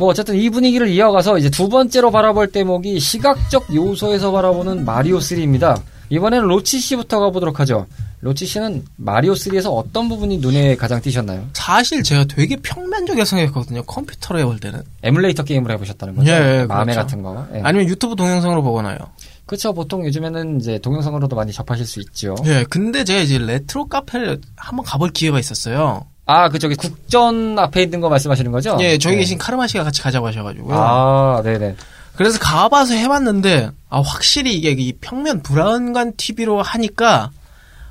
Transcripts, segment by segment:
뭐 어쨌든 이 분위기를 이어가서 이제 두 번째로 바라볼 대목이 시각적 요소에서 바라보는 마리오 3입니다. 이번에는 로치 씨부터 가보도록 하죠. 로치 씨는 마리오 3에서 어떤 부분이 눈에 가장 띄셨나요? 사실 제가 되게 평면적이라 생각했거든요. 컴퓨터로 해볼 때는. 에뮬레이터 게임을 해보셨다는 거죠? 예, 예, 마메 그렇죠. 같은 거. 예. 아니면 유튜브 동영상으로 보거나요. 그렇죠. 보통 요즘에는 이제 동영상으로도 많이 접하실 수 있죠. 예, 근데 제가 이제 레트로 카페를 한번 가볼 기회가 있었어요. 아, 그 저기 국전 앞에 있는 거 말씀하시는 거죠? 예, 저기 네. 계신 카르마 씨가 같이 가자고 하셔가지고요. 아, 네네. 그래서 가봐서 해봤는데, 아, 확실히 이게 이 평면 브라운관 TV로 하니까,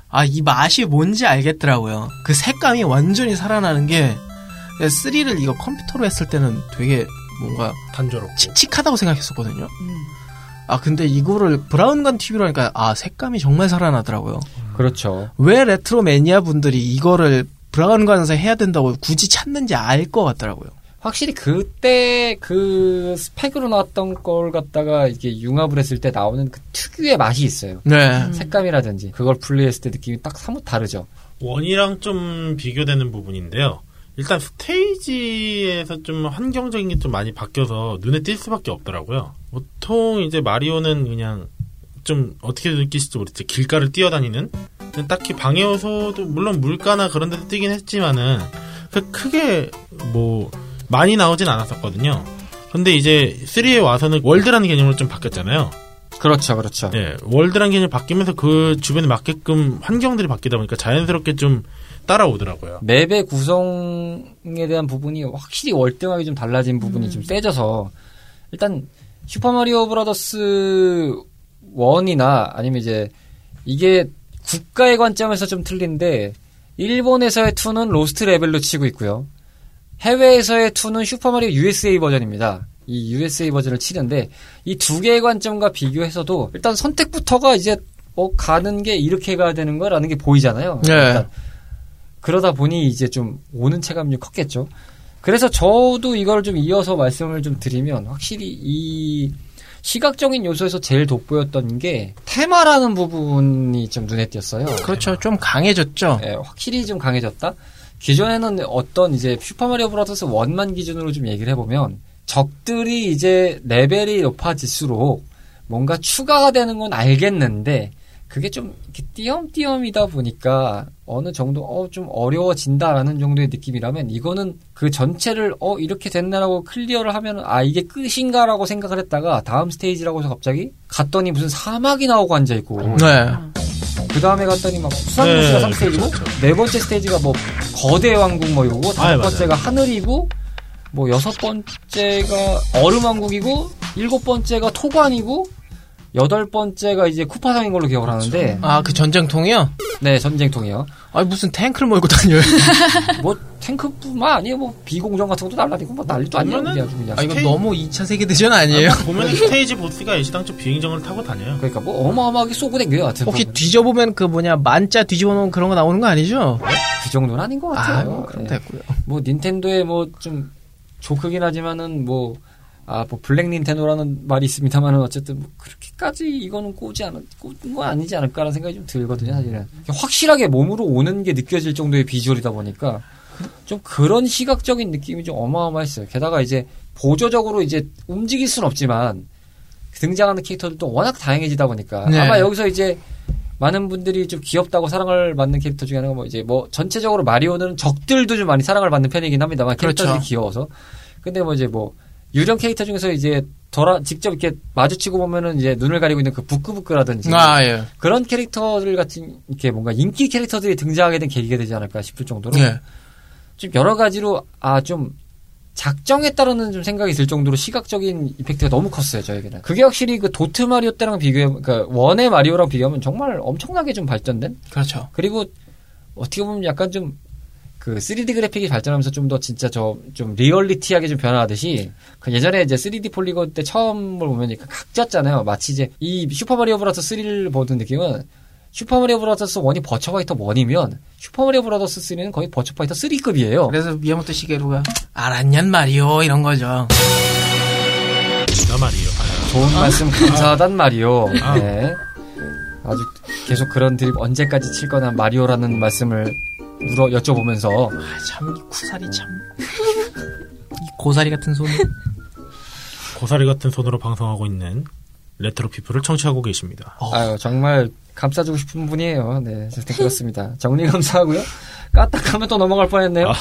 아, 이 맛이 뭔지 알겠더라고요. 그 색감이 완전히 살아나는 게, 3를 이거 컴퓨터로 했을 때는 되게 뭔가 단조롭고. 칙칙하다고 생각했었거든요. 아, 근데 이거를 브라운관 TV로 하니까, 아, 색감이 정말 살아나더라고요. 그렇죠. 왜 레트로 매니아 분들이 이거를 브라운 관에서 해야 된다고 굳이 찾는지 알 것 같더라고요. 확실히 그때 그 스펙으로 나왔던 걸 갖다가 이게 융합을 했을 때 나오는 그 특유의 맛이 있어요. 네. 색감이라든지 그걸 플레이했을 때 느낌이 딱 사뭇 다르죠. one이랑 좀 비교되는 부분인데요. 일단 스테이지에서 좀 환경적인 게 좀 많이 바뀌어서 눈에 띌 수밖에 없더라고요. 보통 이제 마리오는 그냥 좀 어떻게 느끼실지 모르겠지 길가를 뛰어다니는 딱히 방해 요소도 물론 물가나 그런 데도 뛰긴 했지만은 그 크게 뭐 많이 나오진 않았었거든요. 근데 이제 3에 와서는 월드라는 개념으로 좀 바뀌었잖아요. 그렇죠, 그렇죠. 예, 월드라는 개념이 바뀌면서 그 주변에 맞게끔 환경들이 바뀌다 보니까 자연스럽게 좀 따라오더라고요. 맵의 구성에 대한 부분이 확실히 월등하게 좀 달라진 부분이 좀 세져서 일단 슈퍼마리오 브라더스 1이나 아니면 이제 이게 국가의 관점에서 좀 틀린데 일본에서의 2는 로스트 레벨로 치고 있고요. 해외에서의 2는 슈퍼마리오 USA 버전입니다. 이 USA 버전을 치는데 이 두 개의 관점과 비교해서도 일단 선택부터가 이제 어 가는 게 이렇게 가야 되는 거라는 게 보이잖아요. 네. 그러다 보니 이제 좀 오는 체감이 컸겠죠. 그래서 저도 이걸 좀 이어서 말씀을 좀 드리면 확실히 이 시각적인 요소에서 제일 돋보였던 게 테마라는 부분이 좀 눈에 띄었어요. 그렇죠. 좀 강해졌죠. 예, 확실히 좀 강해졌다. 기존에는 어떤 이제 슈퍼마리오 브라더스 one만 기준으로 좀 얘기를 해보면 적들이 이제 레벨이 높아질수록 뭔가 추가가 되는 건 알겠는데 그게 좀 이렇게 띄엄띄엄이다 보니까 어느 정도 어 좀 어려워진다라는 정도의 느낌이라면 이거는 그 전체를 어 이렇게 됐나라고 클리어를 하면 아 이게 끝인가라고 생각을 했다가 다음 스테이지라고 해서 갑자기 갔더니 무슨 사막이 나오고 앉아 있고. 네. 그 다음에 갔더니 막 수상도시가 네, 3스테이지고 그렇죠, 네 번째 스테이지가 뭐 거대 왕국 뭐 이거고 다섯 아, 번째가 하늘이고 뭐 여섯 번째가 얼음 왕국이고 일곱 번째가 토관이고 여덟 번째가 이제 쿠파상인 걸로 기억을 하는데 아, 그 전쟁통이요? 네 전쟁통이요. 아니, 무슨 탱크를 몰고 다녀요. 뭐 탱크뿐만 아니에요 뭐 비공정 같은 것도 날라다니고 뭐 난리도 아니에요 그냥 아주 그냥. 아, 이거 스테이- 너무 2차 세계 대전 아니에요? 보면 스테이지 보스가 일시당초 비행정을 타고 다녀요. 그러니까 뭐 어마어마하게 쏘고 댕겨요 하여튼 혹시 뭐 뒤져보면 그 뭐냐, 만자 뒤집어 놓은 그런 거 나오는 거 아니죠? 그 정도는 아닌 것 같아요. 아, 뭐, 그럼 예. 됐고요. 뭐 닌텐도에 뭐좀 조크긴 하지만은 뭐 아, 뭐 블랙 닌텐도라는 말이 있습니다만은 어쨌든 뭐 그렇게까지 이거는 꼬지 않은 꽂은 건 아니지 않을까라는 생각이 좀 들거든요, 사실은. 확실하게 몸으로 오는 게 느껴질 정도의 비주얼이다 보니까 좀 그런 시각적인 느낌이 좀 어마어마했어요. 게다가 이제 보조적으로 이제 움직일 순 없지만 등장하는 캐릭터들도 워낙 다양해지다 보니까 네. 아마 여기서 이제 많은 분들이 좀 귀엽다고 사랑을 받는 캐릭터 중에 하나가 뭐 이제 뭐 전체적으로 마리오는 적들도 좀 많이 사랑을 받는 편이긴 합니다만 캐릭터들이 그렇죠. 귀여워서 근데 뭐 이제 뭐 유령 캐릭터 중에서 이제 돌아 직접 이렇게 마주치고 보면은 이제 눈을 가리고 있는 그 부끄부끄라든지 아, 예. 그런 캐릭터들 같은 이렇게 뭔가 인기 캐릭터들이 등장하게 된 계기가 되지 않을까 싶을 정도로 예. 좀 여러 가지로 아 좀 작정했다라는 좀 생각이 들 정도로 시각적인 effect가 너무 컸어요 저에게는 그게 확실히 그 도트 마리오 때랑 비교해 그러니까 원의 마리오랑 비교하면 정말 엄청나게 좀 발전된 그렇죠. 그리고 어떻게 보면 약간 좀 그 3D 그래픽이 발전하면서 좀 더 진짜 저 좀 리얼리티하게 좀 변화하듯이 그 예전에 이제 3D polygon 때 처음을 보면 그 각졌잖아요. 마치 이제 이 슈퍼마리오 브라더스 3를 보는 느낌은 슈퍼마리오 브라더스 1이 버추어 파이터 1이면 슈퍼마리오 브라더스 3는 거의 버추어 파이터 3급이에요. 그래서 미야모토 시게루가 알았냔 마리오 이런 거죠. 나 말이에요. 아, 좋은 말씀 감사하단 마리오. 아. 네. 아주 계속 그런 드립 언제까지 칠 거나 마리오라는 말씀을 물어 여쭤보면서 아, 참, 이 구사리 참. 이 고사리 같은 손. 고사리 같은 손으로 방송하고 있는 레트로 피플을 청취하고 계십니다. 어. 아유 정말 감싸주고 싶은 분이에요. 네, 그렇습니다. 정리 감사하고요. 까딱하면 또 넘어갈 뻔했네요. 아.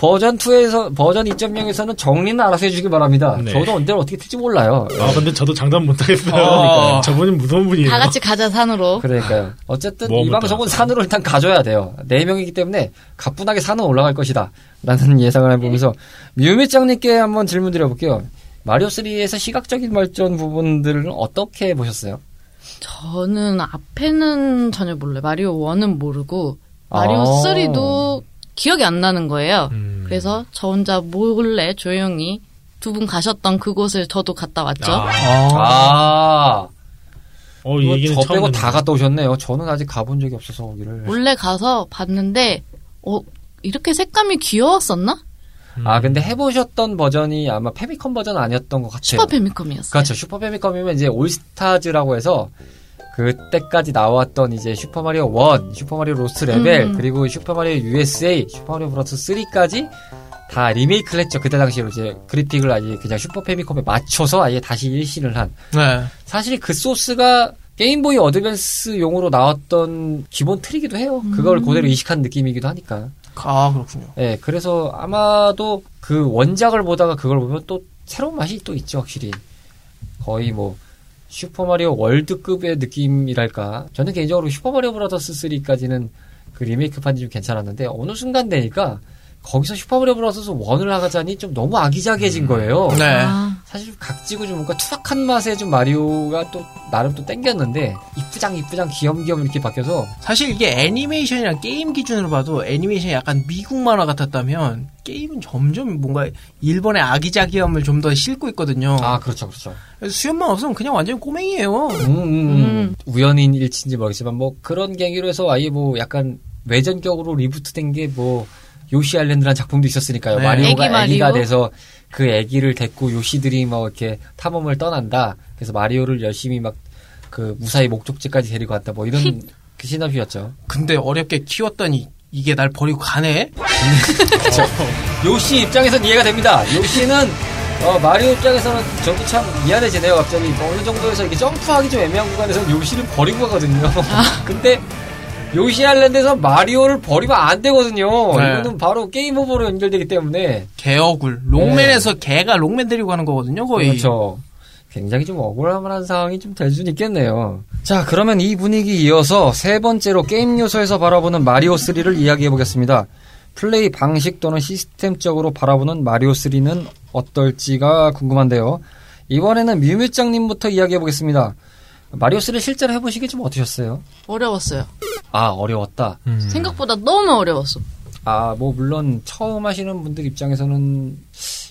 버전 2에서 버전 2.0에서는 정리는 알아서 해주길 바랍니다. 네. 저도 언제 어떻게 틀지 몰라요. 아 근데 저도 장담 못하겠어요. 그러니까요. 저분은 무서운 분이에요. 다 같이 가자 산으로. 그러니까요. 어쨌든 이 모험을 방송은. 산으로 일단 가줘야 돼요. 네 명이기 때문에 가뿐하게 산은 올라갈 것이다. 라는 예상을 해보면서 뮤미짱님께 한번 질문 드려볼게요. 마리오 3에서 시각적인 발전 부분들은 어떻게 보셨어요? 저는 앞에는 전혀 몰라요. 마리오 1은 모르고 마리오 아. 3도 기억이 안 나는 거예요. 음. 그래서 저 혼자 몰래 조용히 두 분 가셨던 그곳을 저도 갔다 왔죠. 아, 아, 어, 얘기는 저 빼고. 다 갔다 오셨네요. 저는 아직 가본 적이 없어서 거기를. 몰래 가서 봤는데 어 이렇게 색감이 귀여웠었나? 음. 아 근데 해보셨던 버전이 아마 패미컴 버전 아니었던 것 같아요. 슈퍼 패미컴이었어요. 그렇죠. 슈퍼 패미컴이면 이제 올스타즈라고 해서 그때까지 나왔던 이제 슈퍼마리오 1, 슈퍼마리오 로스트 레벨, 음. 그리고 슈퍼마리오 USA, 슈퍼마리오 브라더스 3까지 다 리메이크를 했죠. 그때 당시로 이제 그래픽을 아예 그냥 슈퍼 패미컴에 맞춰서 아예 다시 일신을 한. 네. 사실 그 소스가 게임보이 어드밴스용으로 나왔던 기본 틀이기도 해요. 그걸 그대로 이식한 느낌이기도 하니까. 아, 그렇군요. 예, 그래서 아마도 그 원작을 보다가 그걸 보면 또 새로운 맛이 또 있죠, 확실히. 거의 뭐, 슈퍼마리오 월드급의 느낌이랄까. 저는 개인적으로 슈퍼마리오 브라더스 3까지는 그 리메이크판이 좀 괜찮았는데, 어느 순간 되니까, 거기서 슈퍼마리오 브라더스 1을 하자니 좀 너무 아기자기해진 거예요. 네. 아, 사실 각지고 좀 뭔가 투박한 맛에 좀 마리오가 또 나름 또 땡겼는데, 이쁘장 이쁘장 귀염귀염 이렇게 바뀌어서, 사실 이게 애니메이션이랑 게임 기준으로 봐도 애니메이션이 약간 미국 만화 같았다면 게임은 점점 뭔가 일본의 아기자기함을 좀 더 싣고 있거든요. 아, 그렇죠, 그렇죠. 수염만 없으면 그냥 완전 꼬맹이에요. 음, 음, 음. 음. 우연인 일치인지 모르겠지만 뭐 그런 계기로 해서 아예 뭐 약간 외전격으로 리부트된 게뭐 요시 아일랜드라는 작품도 있었으니까요. 네. 마리오가 애기 마리오? 애기가 돼서 그 애기를 데리고 요시들이 뭐 이렇게 탐험을 떠난다. 그래서 마리오를 열심히 막 그 무사히 목적지까지 데리고 갔다. 뭐 이런 그 시나리오였죠. 근데 어렵게 키웠더니 이게 날 버리고 가네? 요시 입장에선 이해가 됩니다. 요시는 어, 마리오 입장에서는 저도 참 미안해지네요. 갑자기 뭐 어느 정도에서 이게 점프하기 좀 애매한 구간에서 요시를 버리고 가거든요. 근데 요시 아일랜드에서 마리오를 버리면 안 되거든요. 네. 이거는 바로 게임 오버로 연결되기 때문에 개억울. 롱맨에서 개가 롱맨 데리고 가는 거거든요, 거의. 그렇죠. 굉장히 좀 억울한 상황이 좀 될 수는 있겠네요. 자, 그러면 이 분위기 이어서 세 번째로 게임 요소에서 바라보는 마리오 3를 이야기해 보겠습니다. 플레이 방식 또는 시스템적으로 바라보는 마리오 3는 어떨지가 궁금한데요. 이번에는 뮤뮤짱님부터 이야기해 보겠습니다. 마리오 3 실제로 해보시기 좀 어떠셨어요? 어려웠어요. 아, 어려웠다. 음. 생각보다 너무 어려웠어. 아, 뭐, 물론, 처음 하시는 분들 입장에서는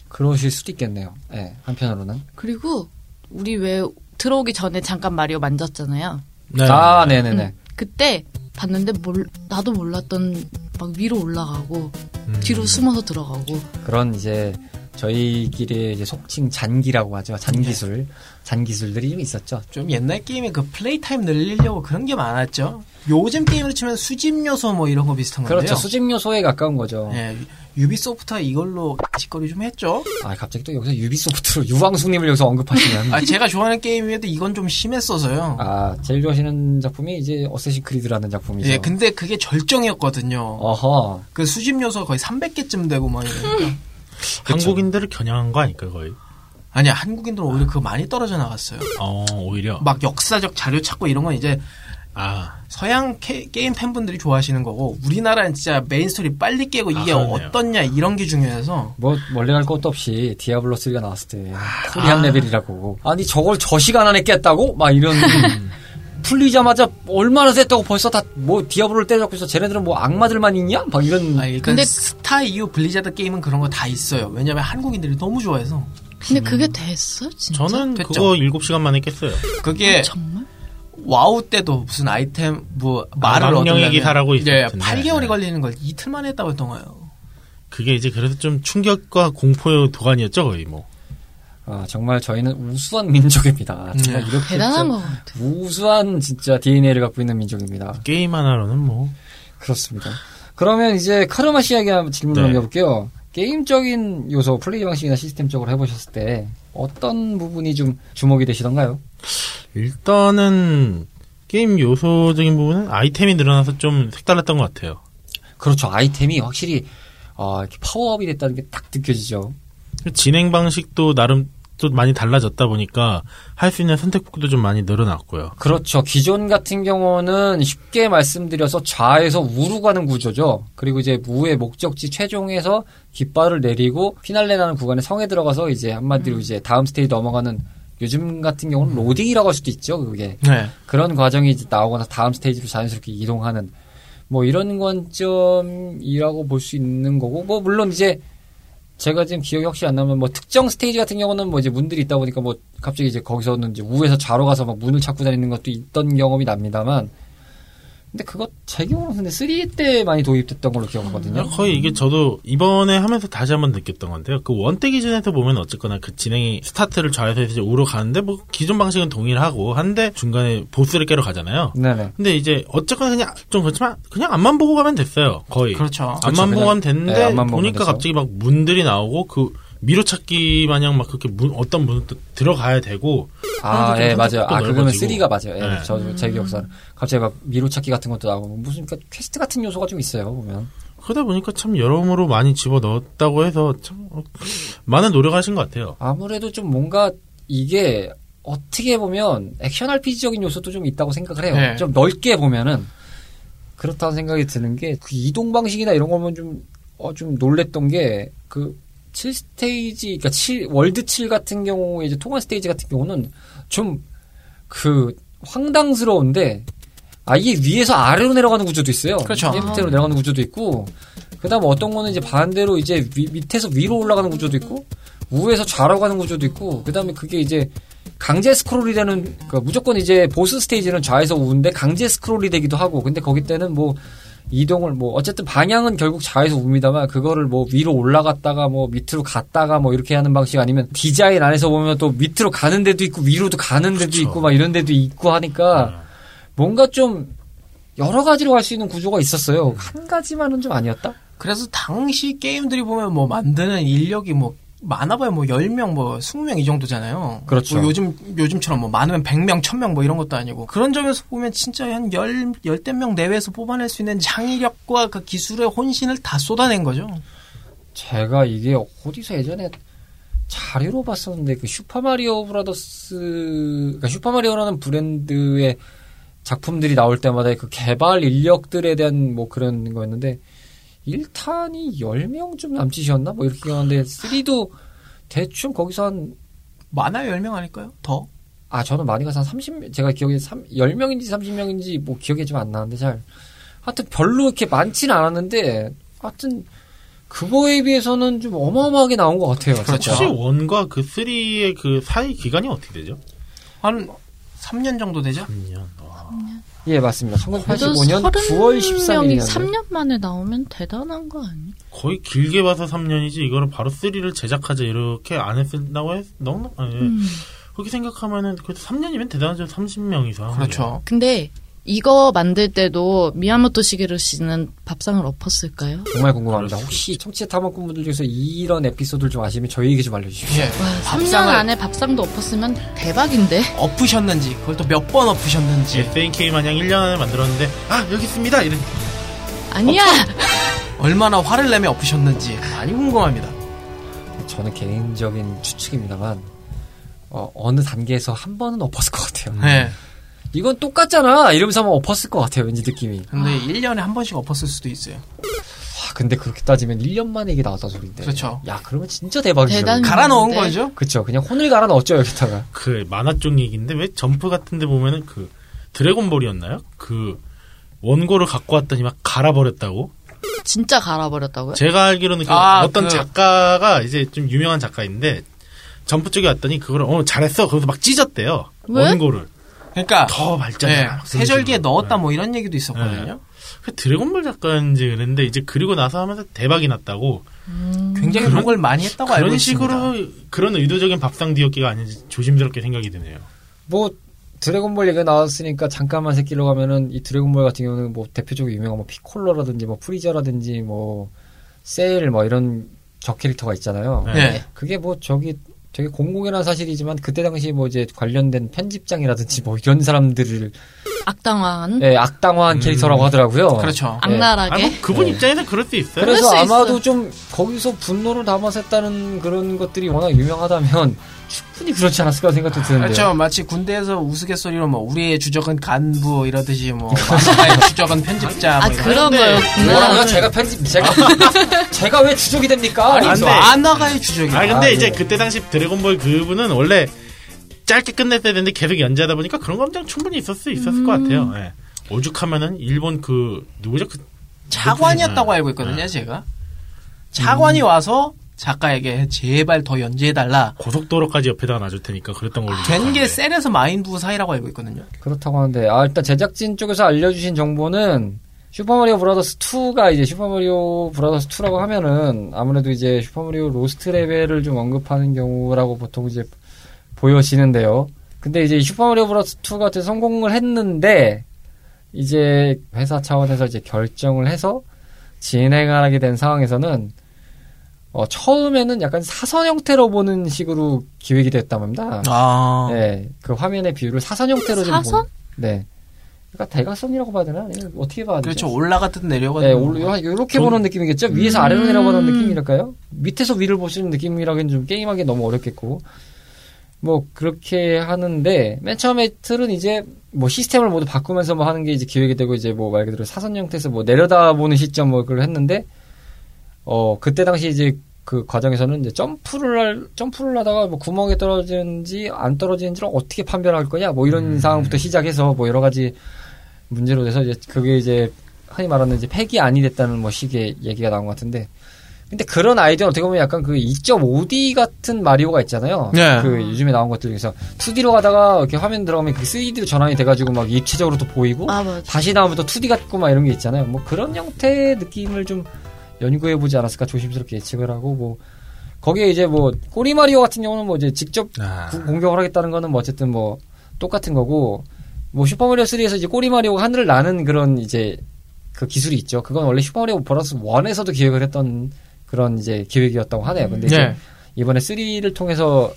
그러실 수도 있겠네요. 예, 한편으로는. 그리고 우리 왜 들어오기 전에 잠깐 마리오 만졌잖아요. 네. 아, 네네네. 음, 그때 봤는데 몰, 나도 몰랐던 막 위로 올라가고 음. 뒤로 숨어서 들어가고 그런 이제 저희끼리 이제 속칭 잔기라고 하죠. 잔기술. 잔기술들이 좀 있었죠. 좀 옛날 게임에 그 play time 늘리려고 그런 게 많았죠. 요즘 게임으로 치면 수집 요소 뭐 이런 거 비슷한 건데요. 그렇죠. 수집 요소에 가까운 거죠. 예, 유비소프트가 이걸로 짓거리 좀 했죠. 아, 갑자기 또 여기서 유비소프트로 유광숙님을 여기서 언급하시면. 아, 제가 좋아하는 게임에도 이건 좀 심했어서요. 아, 제일 좋아하시는 작품이 이제 어쌔신 크리드라는 작품이죠. 예, 근데 그게 절정이었거든요. 어허. 그 수집 요소가 거의 300개쯤 되고 막 이러니까. 한국인들을 겨냥한 거 아닐까 거의? 아니야, 한국인들은 오히려 그거 많이 떨어져 나갔어요. 어 오히려 막 역사적 자료 찾고 이런 건 이제 아 서양 캐- 게임 팬분들이 좋아하시는 거고 우리나라는 진짜 main story 빨리 깨고 이게 아. 어떻냐 이런 게 중요해서 뭐, 멀리 갈 것도 없이 디아블로 3가 나왔을 때. 코리안 레벨이라고. 아니, 저걸 저 시간 안에 깼다고? 막 이런. 풀리자마자 얼마나 됐다고 벌써 다 뭐 디아블로를 때려잡고 있어. 쟤네들은 뭐 악마들만 있냐? 막 이런. 아니, 근데 근데- 스타 이후 블리자드 게임은 그런 거 다 있어요. 왜냐면 한국인들이 너무 좋아해서 근데 그게 됐어 진짜? 저는 됐죠. 그거 7시간 만에 깼어요. 그게 정말? 와우 때도 무슨 아이템 뭐 말을 망령의 얻으려면 기사라고 예, 텐데. 8개월이 네. 걸리는 걸 이틀 만에 했다고 했던 거예요. 그게 이제 그래서 좀 충격과 공포의 도가니였죠 거의 뭐. 아, 정말 저희는 우수한 민족입니다. 정말 네. 이렇게 대단한 좀것 같아. 우수한 진짜 DNA를 갖고 있는 민족입니다. 게임 하나로는 뭐 그렇습니다. 그러면 이제 카르마 씨에게 한번 질문 네. 넘겨볼게요. 게임적인 요소, 플레이 방식이나 시스템적으로 해보셨을 때 어떤 부분이 좀 주목이 되시던가요? 일단은 게임 요소적인 부분은 아이템이 늘어나서 좀 색달랐던 것 같아요. 그렇죠. 아이템이 확실히 어, 이렇게 파워업이 됐다는 게 딱 느껴지죠. 진행 방식도 나름 또 많이 달라졌다 보니까 할 수 있는 선택폭도 좀 많이 늘어났고요. 그렇죠. 기존 같은 경우는 쉽게 말씀드려서 좌에서 우로 가는 구조죠. 그리고 이제 우의 목적지 최종에서 깃발을 내리고 피날레 나는 구간에 성에 들어가서 이제 한마디로 이제 다음 스테이지 넘어가는 요즘 같은 경우는 로딩이라고 할 수도 있죠. 그게 네. 그런 과정이 이제 나오거나 다음 스테이지로 자연스럽게 이동하는 뭐 이런 관점이라고 볼 수 있는 거고 뭐 물론 이제 제가 지금 기억이 확실히 안 나면 뭐 특정 스테이지 같은 경우는 뭐 이제 문들이 있다 보니까 뭐 갑자기 이제 거기서는 이제 우에서 좌로 가서 막 문을 찾고 다니는 것도 있던 경험이 납니다만 근데 그거 제 경우는 근데 3 때 많이 도입됐던 걸로 기억하거든요. 거의 이게 저도 이번에 하면서 다시 한번 느꼈던 건데요. 그 원대 기준에서 보면 어쨌거나 그 진행이 스타트를 좌에서 이제 우로 가는데 뭐 기존 방식은 동일하고 한데 중간에 보스를 깨러 가잖아요. 네네. 근데 이제 어쨌거나 그냥 좀 그렇지만 그냥 앞만 보고 가면 됐어요. 거의. 그렇죠. 그렇죠. 앞만 보고 그냥, 가면 됐는데 네, 보니까. 갑자기 막 문들이 나오고 그 미로찾기 마냥 막 그렇게 문, 어떤 또 들어가야 되고 아, 좀 예, 맞아요. 아, 그거는 넓어지고. 3가 맞아요. 예, 네. 저, 제 기억상. 갑자기 막 미로찾기 같은 것도 나오고, 무슨, 그러니까 퀘스트 같은 요소가 좀 있어요, 보면. 그러다 보니까 참 여러모로 많이 집어 넣었다고 해서 참 어, 많은 노력하신 것 같아요. 아무래도 좀 뭔가 이게 어떻게 보면 액션 RPG적인 요소도 좀 있다고 생각을 해요. 네. 좀 넓게 보면은 그렇다는 생각이 드는 게 그 이동 방식이나 이런 거면 좀, 어, 좀 놀랬던 게 그 7 스테이지, 그러니까 7, 월드 7 같은 경우에 이제 통화 스테이지 같은 경우는 좀 그 황당스러운데 아예 위에서 아래로 내려가는 구조도 있어요. 그렇죠. 밑으로 내려가는 구조도 있고 그다음 어떤 거는 이제 반대로 이제 위- 밑에서 위로 올라가는 구조도 있고 우에서 좌로 가는 구조도 있고 그다음에 그게 이제 강제 스크롤이 되는 그러니까 무조건 이제 보스 스테이지는 좌에서 우인데 강제 스크롤이 되기도 하고 근데 거기 때는 뭐 이동을 뭐 어쨌든 방향은 결국 좌에서 우입니다만 그거를 뭐 위로 올라갔다가 뭐 밑으로 갔다가 뭐 이렇게 하는 방식 아니면 디자인 안에서 보면 또 밑으로 가는 데도 있고 위로도 가는 데도 그쵸. 있고 막 이런 데도 있고 하니까 네. 뭔가 좀 여러 가지로 갈 수 있는 구조가 있었어요. 한 가지만은 좀 아니었다? 그래서 당시 게임들이 보면 뭐 만드는 인력이 뭐 많아봐야 뭐 10명 뭐 20명 이 정도잖아요. 그렇죠. 뭐 요즘 요즘처럼 뭐 많으면 100명, 1000명 뭐 이런 것도 아니고. 그런 점에서 보면 진짜 한 10, 열댓 명 내외에서 뽑아낼 수 있는 창의력과 그 기술의 혼신을 다 쏟아낸 거죠. 제가 이게 어디서 예전에 자료로 봤었는데 그 슈퍼마리오 브라더스 그러니까 슈퍼마리오라는 브랜드의 작품들이 나올 때마다 그 개발 인력들에 대한 뭐 그런 거였는데 1탄이 10명 좀 남짓이었나? 뭐 이렇게 기억하는데 3도 대충 거기서 한 많아요, 10명 아닐까요? 더? 아, 저는 많이 가서 한 30, 제가 기억에 3, 10명인지 30명인지 뭐 기억이 좀 안 나는데 잘. 하여튼 별로 이렇게 많지는 않았는데, 하여튼, 그거에 비해서는 좀 어마어마하게 나온 것 같아요. 그렇죠. 혹시 원과 그 3의 그 사이 기간이 어떻게 되죠? 한 3년 정도 되죠? 3년. 와. 예, 맞습니다. 그래도 1985년 9월 30명이 13일이었는데. 3년 만에 나오면 대단한 거 아니야? 거의 길게 봐서 3년이지 이거를 바로 3를 제작하자 이렇게 안 했다고 했 너무 아니, 음. 그렇게 생각하면은 그래도 3년이면 대단하죠 30명 이상 그렇죠. 근데 이거 만들 때도 미야모토 시게루 씨는 밥상을 엎었을까요? 정말 궁금합니다. 혹시 청취자 탐험꾼분들 중에서 이런 에피소드를 좀 아시면 저희에게 좀 알려주십시오. 예. 와, 3년 밥상을 안에 밥상도 엎었으면 대박인데? 엎으셨는지, 그걸 또 몇 번 엎으셨는지. SNK 마냥 1년 안에 만들었는데 아 여기 있습니다 이런 아니야! 얼마나 화를 내며 엎으셨는지 많이 궁금합니다. 저는 개인적인 추측입니다만, 어, 어느 단계에서 한 번은 엎었을 것 같아요. 네. 이건 똑같잖아! 이러면서 한번 엎었을 것 같아요, 왠지 느낌이. 근데 1년에 한 번씩 엎었을 수도 있어요. 와, 근데 그렇게 따지면 1년 만에 이게 나왔다 소리인데. 그렇죠. 야, 그러면 진짜 대박이죠. 대단- 갈아 넣은 네. 거죠? 그쵸. 그냥 혼을 갈아 넣었죠, 여기다가. 그 만화 쪽 얘기인데 왜 점프 같은 데 보면은 그 드래곤볼이었나요? 그 원고를 갖고 왔더니 막 갈아버렸다고? 진짜 갈아버렸다고요? 제가 알기로는 그 아, 어떤 그- 작가가 이제 좀 유명한 작가인데 점프 쪽에 왔더니 그걸 어 잘했어 그래서 막 찢었대요 왜? 원고를 그러니까 더 발전해 네, 세절기에 넣었다 뭐 이런 얘기도 있었거든요. 그 드래곤볼 작가인지 그랬는데 이제 그리고 나서 하면서 대박이 났다고 굉장히 그런 걸 많이 했다고 알고 있습니다. 식으로 그런 의도적인 밥상 뒤엎기가 아닌지 조심스럽게 생각이 드네요. 뭐, 드래곤볼 얘기가 나왔으니까 잠깐만 새끼로 가면은 이 드래곤볼 같은 경우는 뭐 대표적으로 유명한 뭐 피콜로라든지 뭐 프리저라든지 뭐 세일 뭐 이런 적 캐릭터가 있잖아요. 네. 네. 그게 뭐 저기 되게 공공연한 사실이지만 그때 당시 뭐 이제 관련된 편집장이라든지 뭐 이런 사람들을 악당화한 예, 악당화한 음. 캐릭터라고 하더라고요. 그렇죠. 악랄하게. 아, 뭐 그분 네. 입장에서 그럴 수 있어요. 그래서 수 아마도 있어요. 좀 거기서 분노를 담아서 했다는 그런 것들이 워낙 유명하다면 충분히 그렇지 않았을까 생각도 드는데. 그렇죠. 마치 군대에서 우스갯소리로 뭐 우리의 주적은 간부 이러듯이 뭐 마사의 주적은 편집자 아뭐 이런. 그런 거였구나. 뭐라고요? 제가 편집 제가 제가 왜 주족이 됩니까? 아니 안 돼. 아나가의 주적이. 아 근데 아, 이제 네. 그때 당시 드래곤볼 그분은 원래 짧게 끝냈어야 되는데 계속 연재하다 보니까 그런 감정 충분히 있었을 수 있었을 것 같아요. 예. 오죽하면은 일본 그 누구죠? 그 차관이었다고 알고 있거든요, 제가. 차관이 와서 작가에게 제발 더 연재해달라. 고속도로까지 옆에다가 놔줄 테니까 그랬던 걸로. 된게 기억하는데. 셀에서 마인부 사이라고 알고 있거든요. 그렇다고 하는데 아 일단 제작진 쪽에서 알려주신 정보는 슈퍼마리오 브라더스 2가 이제 슈퍼마리오 브라더스 2라고 하면은 아무래도 이제 슈퍼마리오 로스트 레벨을 좀 언급하는 경우라고 보통 이제 보여지는데요. 근데 이제 슈퍼마리오 브라더스 2 같은 성공을 했는데 이제 회사 차원에서 이제 결정을 해서 진행하게 된 상황에서는 어, 처음에는 약간 사선 형태로 보는 식으로 기획이 됐다고 합니다. 아. 네, 그 화면의 비율을 사선 형태로 좀 사선? 보- 네. 그러니까 대각선이라고 봐야 되나? 아니면 어떻게 봐야 되죠? 그렇죠. 올라갔든 내려가든. 네, 올- 이렇게 전- 보는 느낌이겠죠? 위에서 음. 아래로 내려가는 느낌이랄까요? 밑에서 위를 보시는 느낌이라기엔 좀 게임하기 너무 어렵겠고. 뭐, 그렇게 하는데, 맨 처음에 틀은 이제, 뭐, 시스템을 모두 바꾸면서 뭐 하는 게 이제 기획이 되고, 이제 뭐, 말 그대로 사선 형태에서 뭐, 내려다보는 시점 뭐, 그걸 했는데, 어, 그때 당시 이제 그 과정에서는 이제 점프를 할, 점프를 하다가 뭐 구멍에 떨어지는지 안 떨어지는지를 어떻게 판별할 거냐, 뭐 이런 음. 상황부터 시작해서 뭐 여러 가지 문제로 돼서 이제 그게 이제 흔히 말하는 이제 폐기 안이 됐다는 뭐 식의 얘기가 나온 것 같은데 근데 그런 아이디어는 어떻게 보면 약간 그 2.5D 같은 마리오가 있잖아요. 네. 그 요즘에 나온 것들 중에서 2D로 가다가 이렇게 화면 들어가면 그 3D로 전환이 돼가지고 막 입체적으로 또 보이고 아 맞아. 다시 나오면 또 2D 같고 막 이런 게 있잖아요. 뭐 그런 형태의 느낌을 좀 연구해 보지 않았을까 조심스럽게 예측을 하고 뭐 거기에 이제 뭐 꼬리 마리오 같은 경우는 뭐 이제 직접 아. 구- 공격을 하겠다는 거는 뭐 어쨌든 뭐 똑같은 거고 뭐 슈퍼마리오 3에서 이제 꼬리 마리오가 하늘을 나는 그런 이제 그 기술이 있죠. 그건 원래 슈퍼마리오 브라더스 1에서도 기획을 했던 그런 이제 기획이었다고 하네요. 근데 이제 네. 이번에 3를 통해서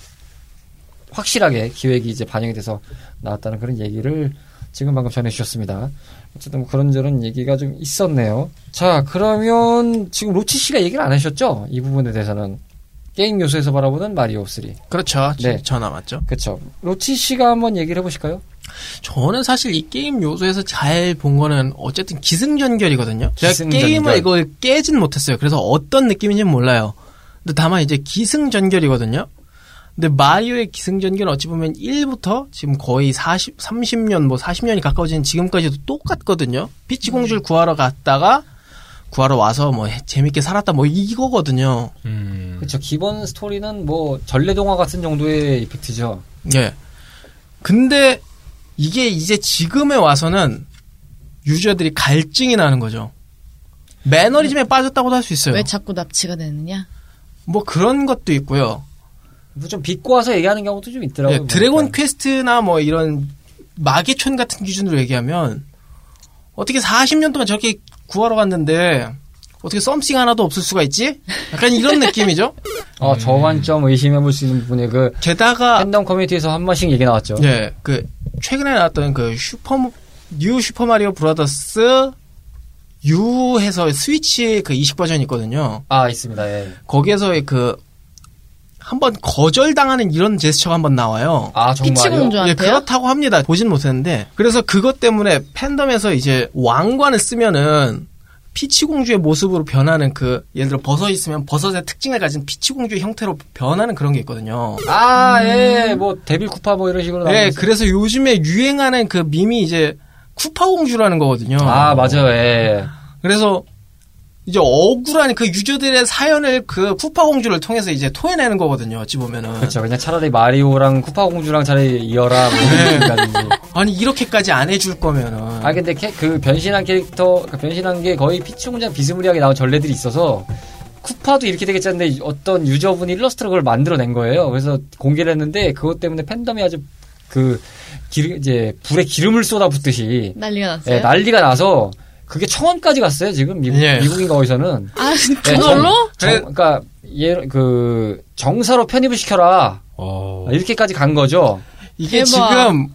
확실하게 기획이 이제 반영이 돼서 나왔다는 그런 얘기를 지금 방금 전해 주셨습니다. 어쨌든 뭐 그런저런 얘기가 좀 있었네요. 자, 그러면 지금 로치 씨가 얘기를 안 하셨죠? 이 부분에 대해서는. 게임 요소에서 바라보는 마리오 3. 그렇죠. 네. 전화 맞죠. 그쵸. 로치 씨가 한번 얘기를 해보실까요? 저는 사실 이 게임 요소에서 잘 본 거는 어쨌든 기승전결이거든요. 제가 기승전결. 게임을 이걸 깨진 못했어요. 그래서 어떤 느낌인지는 몰라요. 근데 다만 이제 기승전결이거든요. 근데 마리오의 기승전결은 어찌 보면 1부터 지금 거의 40, 30년, 뭐 40년이 가까워진 지금까지도 똑같거든요. 피치 공주를 구하러 갔다가 구하러 와서 뭐 해- 재밌게 살았다 뭐 이거거든요. 음. 그쵸. 기본 스토리는 뭐 전래 동화 같은 정도의 임팩트죠. 예. 근데 이게 이제 지금에 와서는 유저들이 갈증이 나는 거죠. 매너리즘에 빠졌다고도 할 수 있어요. 왜 자꾸 납치가 되느냐? 뭐 그런 것도 있고요. 뭐좀 비꼬아서 얘기하는 경우도 좀 있더라고요. 예, 드래곤 보니까. 퀘스트나 뭐 이런 마계촌 같은 기준으로 얘기하면 어떻게 40년 동안 저렇게 구하러 갔는데 어떻게 something 하나도 없을 수가 있지? 약간 이런 느낌이죠. 어, 저관점 의심해볼 수 있는 부분에 그 게다가 팬덤 커뮤니티에서 한 번씩 얘기 나왔죠. 예, 그 최근에 나왔던 그 슈퍼 뉴 슈퍼 마리오 브라더스 U에서 스위치 그 이식 버전이 있거든요. 아, 있습니다. 예. 거기에서의 그 한번 거절당하는 이런 제스처가 한번 나와요. 아, 피치 정말요? 예? 그렇다고 합니다. 보진 못했는데. 그래서 그것 때문에 팬덤에서 이제 왕관을 쓰면은 피치 공주의 모습으로 변하는 그 예를 들어 버섯 있으면 버섯의 특징을 가진 피치 공주의 형태로 변하는 그런 게 있거든요. 아, 예. 뭐 데빌 쿠파 뭐 이런 식으로 예, 그래서 요즘에 유행하는 그 밈이 이제 쿠파 공주라는 거거든요. 아, 맞아요. 예. 그래서 이제 억울한 그 유저들의 사연을 그 쿠파 공주를 통해서 이제 토해내는 거거든요. 어찌 보면은. 그렇죠. 그냥 차라리 마리오랑 쿠파 공주랑 차라리 이어라 뭐 네. 아니 이렇게까지 안 해줄 거면은. 아 근데 캐- 그 변신한 캐릭터 그 변신한 게 거의 피치 공주랑 비스무리하게 나온 전래들이 있어서 쿠파도 이렇게 되겠지 했는데 어떤 유저분이 일러스트로 그걸 만들어낸 거예요. 그래서 공개를 했는데 그것 때문에 팬덤이 아주 그 기름 이제 불에 기름을 쏟아붓듯이 난리가 났어요. 예, 난리가 나서 그게 청원까지 갔어요 지금 미국 예. 미국인가 어디서는 아, 예, 그걸로? 정, 정, 그러니까 예그 정사로 편입을 시켜라 어. 이렇게까지 간 거죠. 이게 대박. 지금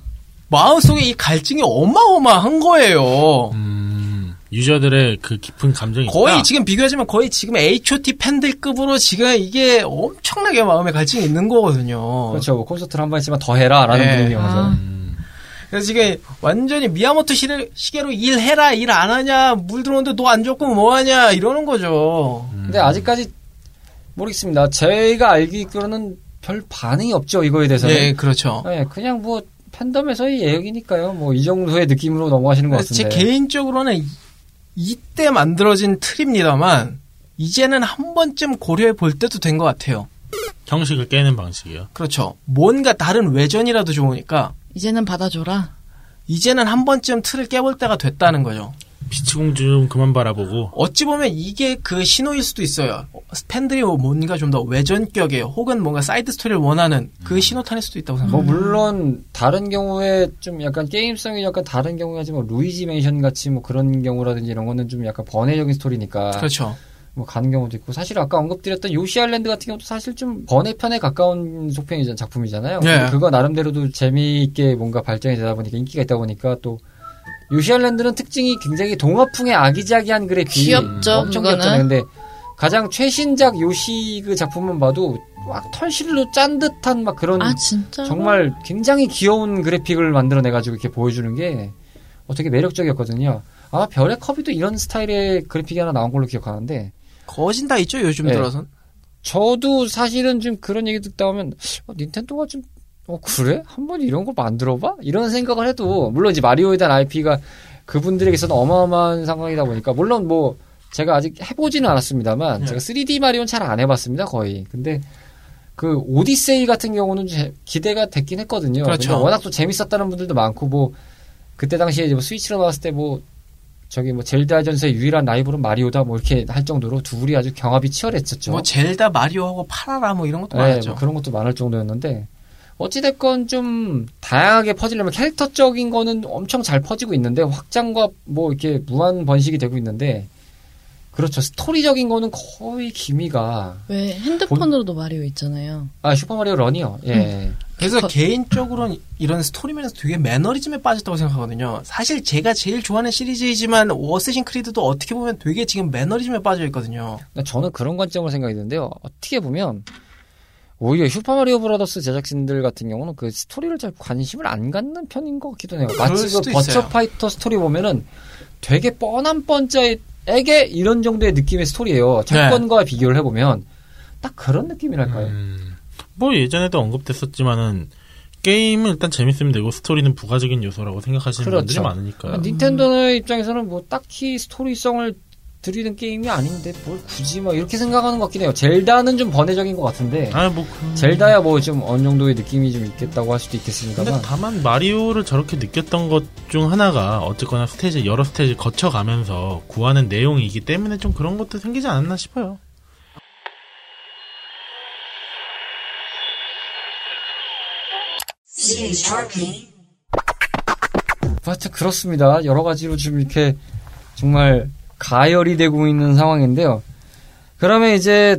마음속에 이 갈증이 어마어마한 거예요. 음, 유저들의 그 깊은 감정이 거의 있다. 지금 비교하자면 거의 지금 H.O.T 팬들급으로 지금 이게 엄청나게 마음에 갈증이 있는 거거든요. 그렇죠. 뭐 콘서트를 한 번 했지만 더 해라라는 예. 분위기여서. 아. 음, 그래서 지금 완전히 미야모토 시대, 시계로 일해라 일 안 하냐 물 들어오는데 너안 좋고 뭐 하냐 이러는 거죠. 근데 아직까지 모르겠습니다. 제가 알기로는 별 반응이 없죠 이거에 대해서는. 네 그렇죠. 예, 그냥 뭐 팬덤에서의 예역이니까요. 뭐 이 정도의 느낌으로 넘어가시는 것제 같은데. 개인적으로는 이- 이때 만들어진 틀입니다만 이제는 한 번쯤 고려해 볼 때도 된 것 같아요. 형식을 깨는 방식이요. 그렇죠. 뭔가 다른 외전이라도 좋으니까 이제는 받아줘라. 이제는 한 번쯤 틀을 깨볼 때가 됐다는 거죠. 비치공주 좀 그만 바라보고 어찌 보면 이게 그 신호일 수도 있어요. 팬들이 뭔가 좀 더 외전격의 혹은 뭔가 사이드 스토리를 원하는 그 신호탄일 수도 있다고 뭐 생각합니다. 물론 다른 경우에 좀 약간 게임성이 약간 다른 경우가 지만 뭐 루이지 맨션 같이 뭐 그런 경우라든지 이런 거는 좀 약간 번외적인 스토리니까 그렇죠. 뭐 가는 경우도 있고 사실 아까 언급드렸던 요시 아일랜드 같은 경우도 사실 좀 번외편에 가까운 속편이 작품이잖아요. 네. 근데 그거 나름대로도 재미있게 뭔가 발전이 되다 보니까 인기가 있다 보니까 또 요시 아일랜드는 특징이 굉장히 동화풍의 아기자기한 그래픽 귀엽죠, 엄청 그거는. 귀엽잖아요. 근데 가장 최신작 요시 그 작품만 봐도 막 털실로 짠 듯한 막 그런 아, 진짜? 정말 굉장히 귀여운 그래픽을 만들어내가지고 이렇게 보여주는 게 어, 되게 매력적이었거든요. 아마 별의 컵이도 이런 스타일의 그래픽이 하나 나온 걸로 기억하는데 거진 다 있죠 요즘 네. 들어선. 저도 사실은 좀 그런 얘기 듣다 보면 어, 닌텐도가 좀 어, 그래? 한번 이런 거 만들어봐? 이런 생각을 해도 물론 이제 마리오에 대한 IP가 그분들에게서는 어마어마한 상황이다 보니까 물론 뭐 제가 아직 해보지는 않았습니다만 네. 제가 3D 마리오는 잘 안 해봤습니다 거의 근데 그 오디세이 같은 경우는 제- 기대가 됐긴 했거든요 그렇죠. 워낙 또 재밌었다는 분들도 많고 뭐 그때 당시에 뭐 스위치로 나왔을 때 뭐 저기 뭐 젤다 전서의 유일한 라이벌은 마리오다 뭐 이렇게 할 정도로 둘이 아주 경합이 치열했었죠. 뭐 젤다 마리오하고 파라라 뭐 이런 것도 네, 많았죠. 뭐 그런 것도 많을 정도였는데 어찌됐건 좀 다양하게 퍼지려면 캐릭터적인 거는 엄청 잘 퍼지고 있는데 확장과 뭐 이렇게 무한 번식이 되고 있는데 그렇죠 스토리적인 거는 거의 기미가 왜 핸드폰으로도 마리오 있잖아요. 아 슈퍼 마리오 런이요 예 그래서 그- 개인적으로는 이런 스토리면에서 되게 매너리즘에 빠졌다고 생각하거든요. 사실 제가 제일 좋아하는 시리즈이지만 어쌔신 크리드도 어떻게 보면 되게 지금 매너리즘에 빠져 있거든요. 근데 저는 그런 관점으로 생각이 드는데요 어떻게 보면 오히려 슈퍼마리오 브라더스 제작진들 같은 경우는 그 스토리를 잘 관심을 안 갖는 편인 것 같기도 해요 마치 그 버추어 파이터 스토리 보면은 되게 뻔한 뻔짜에게 이런 정도의 느낌의 스토리예요. 첫권과 비교를 해보면 딱 그런 느낌이랄까요. 음, 뭐 예전에도 언급됐었지만은 게임은 일단 재밌으면 되고 스토리는 부가적인 요소라고 생각하시는 그렇죠. 분들이 많으니까요. 닌텐도의 입장에서는 뭐 딱히 스토리성을 들이는 게임이 아닌데 뭘 굳이 막 이렇게 생각하는 것 같긴 해요. 젤다는 좀 번외적인 것 같은데 아, 뭐 그... 젤다야 뭐 좀 어느 정도의 느낌이 좀 있겠다고 할 수도 근데 있겠습니다만 다만 마리오를 저렇게 느꼈던 것 중 하나가 어쨌거나 스테이지 여러 스테이지 거쳐가면서 구하는 내용이기 때문에 좀 그런 것도 생기지 않았나 싶어요. 하여튼 그렇습니다. 여러 가지로 좀 이렇게 정말 가열이 되고 있는 상황인데요. 그러면 이제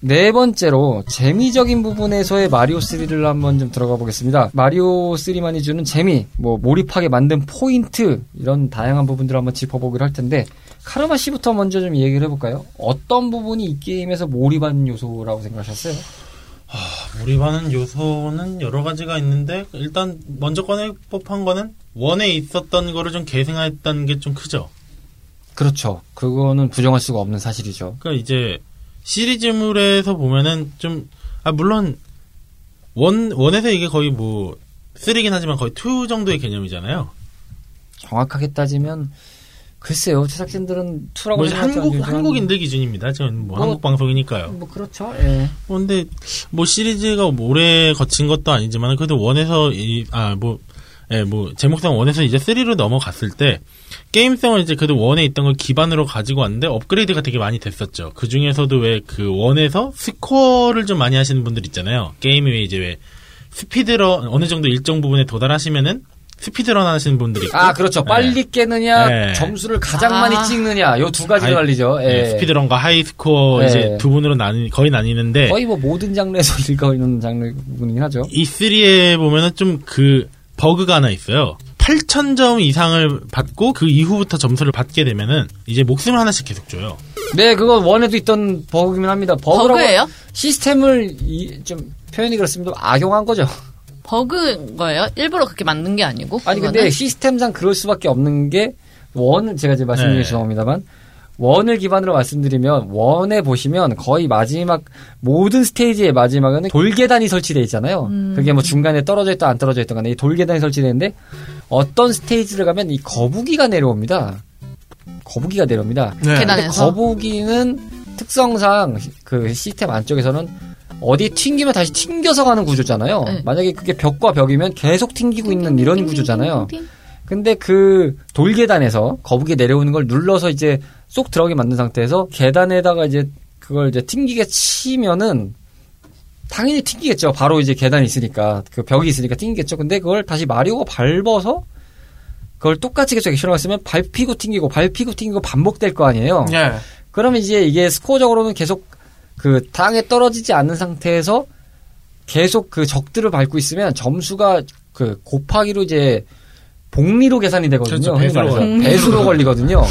네 번째로 재미적인 부분에서의 마리오 3를 한번 좀 들어가 보겠습니다. 마리오 3만이 주는 재미, 뭐 몰입하게 만든 포인트 이런 다양한 부분들을 한번 짚어보기로 할 텐데 카르마 씨부터 먼저 좀 얘기를 해볼까요? 어떤 부분이 이 게임에서 몰입한 요소라고 생각하셨어요? 몰입하는 요소는 여러 가지가 있는데 일단 먼저 꺼낼 법한 거는 원에 있었던 거를 좀 계승했다는 게 좀 크죠. 그렇죠. 그거는 부정할 수가 없는 사실이죠. 그러니까 이제 시리즈물에서 보면은 좀 아 물론 원 원에서 이게 거의 뭐 3긴 하지만 거의 2 정도의 개념이잖아요. 정확하게 따지면 글쎄요 제작진들은 투라고 뭐 한국 한국인들 기준입니다. 지금 뭐 뭐, 한국 방송이니까요. 뭐 그렇죠. 예. 뭐 근데 뭐 시리즈가 오래 거친 것도 아니지만 그래도 원에서 이아뭐 예, 뭐 제목상 원에서 이제 3로 넘어갔을 때 게임성을 이제 그래도 원에 있던 걸 기반으로 가지고 왔는데 업그레이드가 되게 많이 됐었죠. 그 중에서도 왜 그 원에서 스코어를 좀 많이 하시는 분들 있잖아요. 게임이 왜 이제 왜 speedrun 어느 정도 일정 부분에 도달하시면은 speedrun 하시는 분들이 있고 아, 그렇죠. 빨리 네. 깨느냐, 네. 점수를 가장 아. 많이 찍느냐, 요 두 가지로 아이- 갈리죠. 예. 네, speedrun과 high score 네. 이제 두 분으로 나뉘 거의 나뉘는데 거의 뭐 모든 장르에서 일거있는 장르 부분이긴 하죠. 이 3에 보면은 좀 그 버그가 하나 있어요. 8,000점 이상을 받고 그 이후부터 점수를 받게 되면은 이제 목숨을 하나씩 계속 줘요. 네, 그건 one에도 있던 버그긴 합니다. 버그라고 버그예요? 시스템을 이- 좀 표현이 그렇습니다. 악용한 거죠. 버그인 거예요? 일부러 그렇게 만든 게 아니고? 아니 그거는? 근데 시스템상 그럴 수밖에 없는 게 원을 제가 이제 말씀드리기 네. 죄송합니다만 원을 기반으로 말씀드리면 원에 보시면 거의 마지막 모든 스테이지의 마지막에는 돌계단이 설치되어 있잖아요. 그게 뭐 중간에 떨어져 있다 안 떨어져 있던 간에 이 돌계단이 설치되는데 어떤 스테이지를 가면 이 거북이가 내려옵니다. 거북이가 내려옵니다. 네. 계단- 근데? 거북이는 특성상 그 시스템 안쪽에서는 어디 튕기면 다시 튕겨서 가는 구조잖아요. 네. 만약에 그게 벽과 벽이면 계속 튕기고 있는 이런 구조잖아요. 근데 그 돌계단에서 거북이 내려오는 걸 눌러서 이제 쏙 들어가게 만든 상태에서 계단에다가 이제 그걸 이제 튕기게 치면은 당연히 튕기겠죠. 바로 이제 계단이 있으니까 그 벽이 있으니까 튕기겠죠. 근데 그걸 다시 마리오가 밟아서 그걸 똑같이 계속 쓰면 밟히고 튕기고 밟히고 튕기고 반복될 거 아니에요. 예. 그러면 이제 이게 스코어적으로는 계속 그 땅에 떨어지지 않는 상태에서 계속 그 적들을 밟고 있으면 점수가 그 곱하기로 이제 복리로 계산이 되거든요. 그렇죠. 배수로. 배수로 걸리거든요.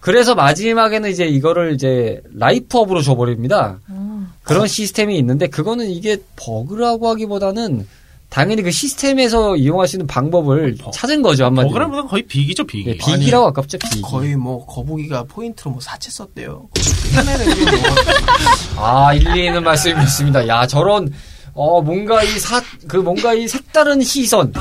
그래서 마지막에는 이제 이거를 이제 라이프업으로 줘버립니다. 그런 시스템이 있는데 그거는 이게 버그라고 하기보다는 당연히 그 시스템에서 이용할 수 있는 방법을 찾은 거죠 한마디로. 버그라보다 거의 비기죠 비기. 예, 비기라고 아깝죠 비기. 거의 뭐 거북이가 포인트로 뭐 사채 썼대요. 뭐. 아, 일리 있는 말씀이었습니다. 야, 저런, 어, 뭔가 이 사, 그 뭔가 이 색다른 시선.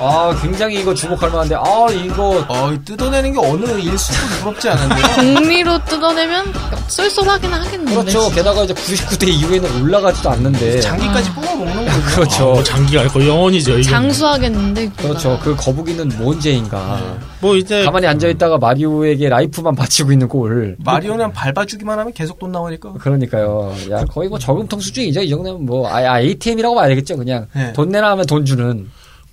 아, 굉장히 이거 주목할 만한데, 아, 이거, 어, 뜯어내는 게 어느 일수도 부럽지 않은데요. 공리로 뜯어내면 쏠쏠하긴 하겠는데. 그렇죠. 진짜. 게다가 이제 99대 이후에는 올라가지도 않는데. 장기까지 뽑아 먹는 거죠. 어, 그렇죠. 뭐 장기가 거의 영원이죠. 이건. 장수하겠는데. 그렇죠. 그 거북이는 뭔 죄인가. 뭐 이제 가만히 앉아 있다가 마리오에게 life만 바치고 있는 꼴. 마리오는 밟아주기만 하면 계속 돈 나오니까. 그러니까요. 야, 거의 뭐 저금통 수준이죠. 이 정도면 뭐, 아, 아, ATM이라고 봐야 되겠죠. 그냥. 네. 돈 내라 하면 돈 주는.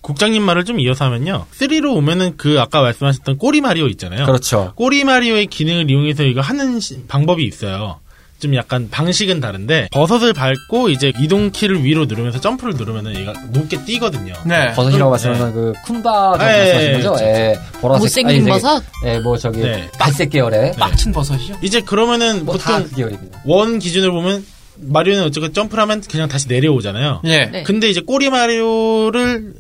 국장님 말을 좀 이어서 하면요. 3로 오면은 그 아까 말씀하셨던 꼬리 마리오 있잖아요. 그렇죠. 꼬리 마리오의 기능을 이용해서 이거 하는 시- 방법이 있어요. 좀 약간 방식은 다른데 버섯을 밟고 이제 이동 키를 위로 누르면서 점프를 누르면은 얘가 높게 뛰거든요. 네. 버섯이라고 네. 말씀하는 그 쿤바 예, 말씀하신 예, 거죠? 예. 보라색. 못생긴 아니, 버섯? 예, 뭐 저기 네. 갈색 계열의 빡친 버섯이요? 이제 그러면은 뭐다 보통 그 계열입니다. 원 기준으로 보면 마리오는 어쨌든 점프를 하면 그냥 다시 내려오잖아요. 예. 네. 근데 이제 꼬리 마리오를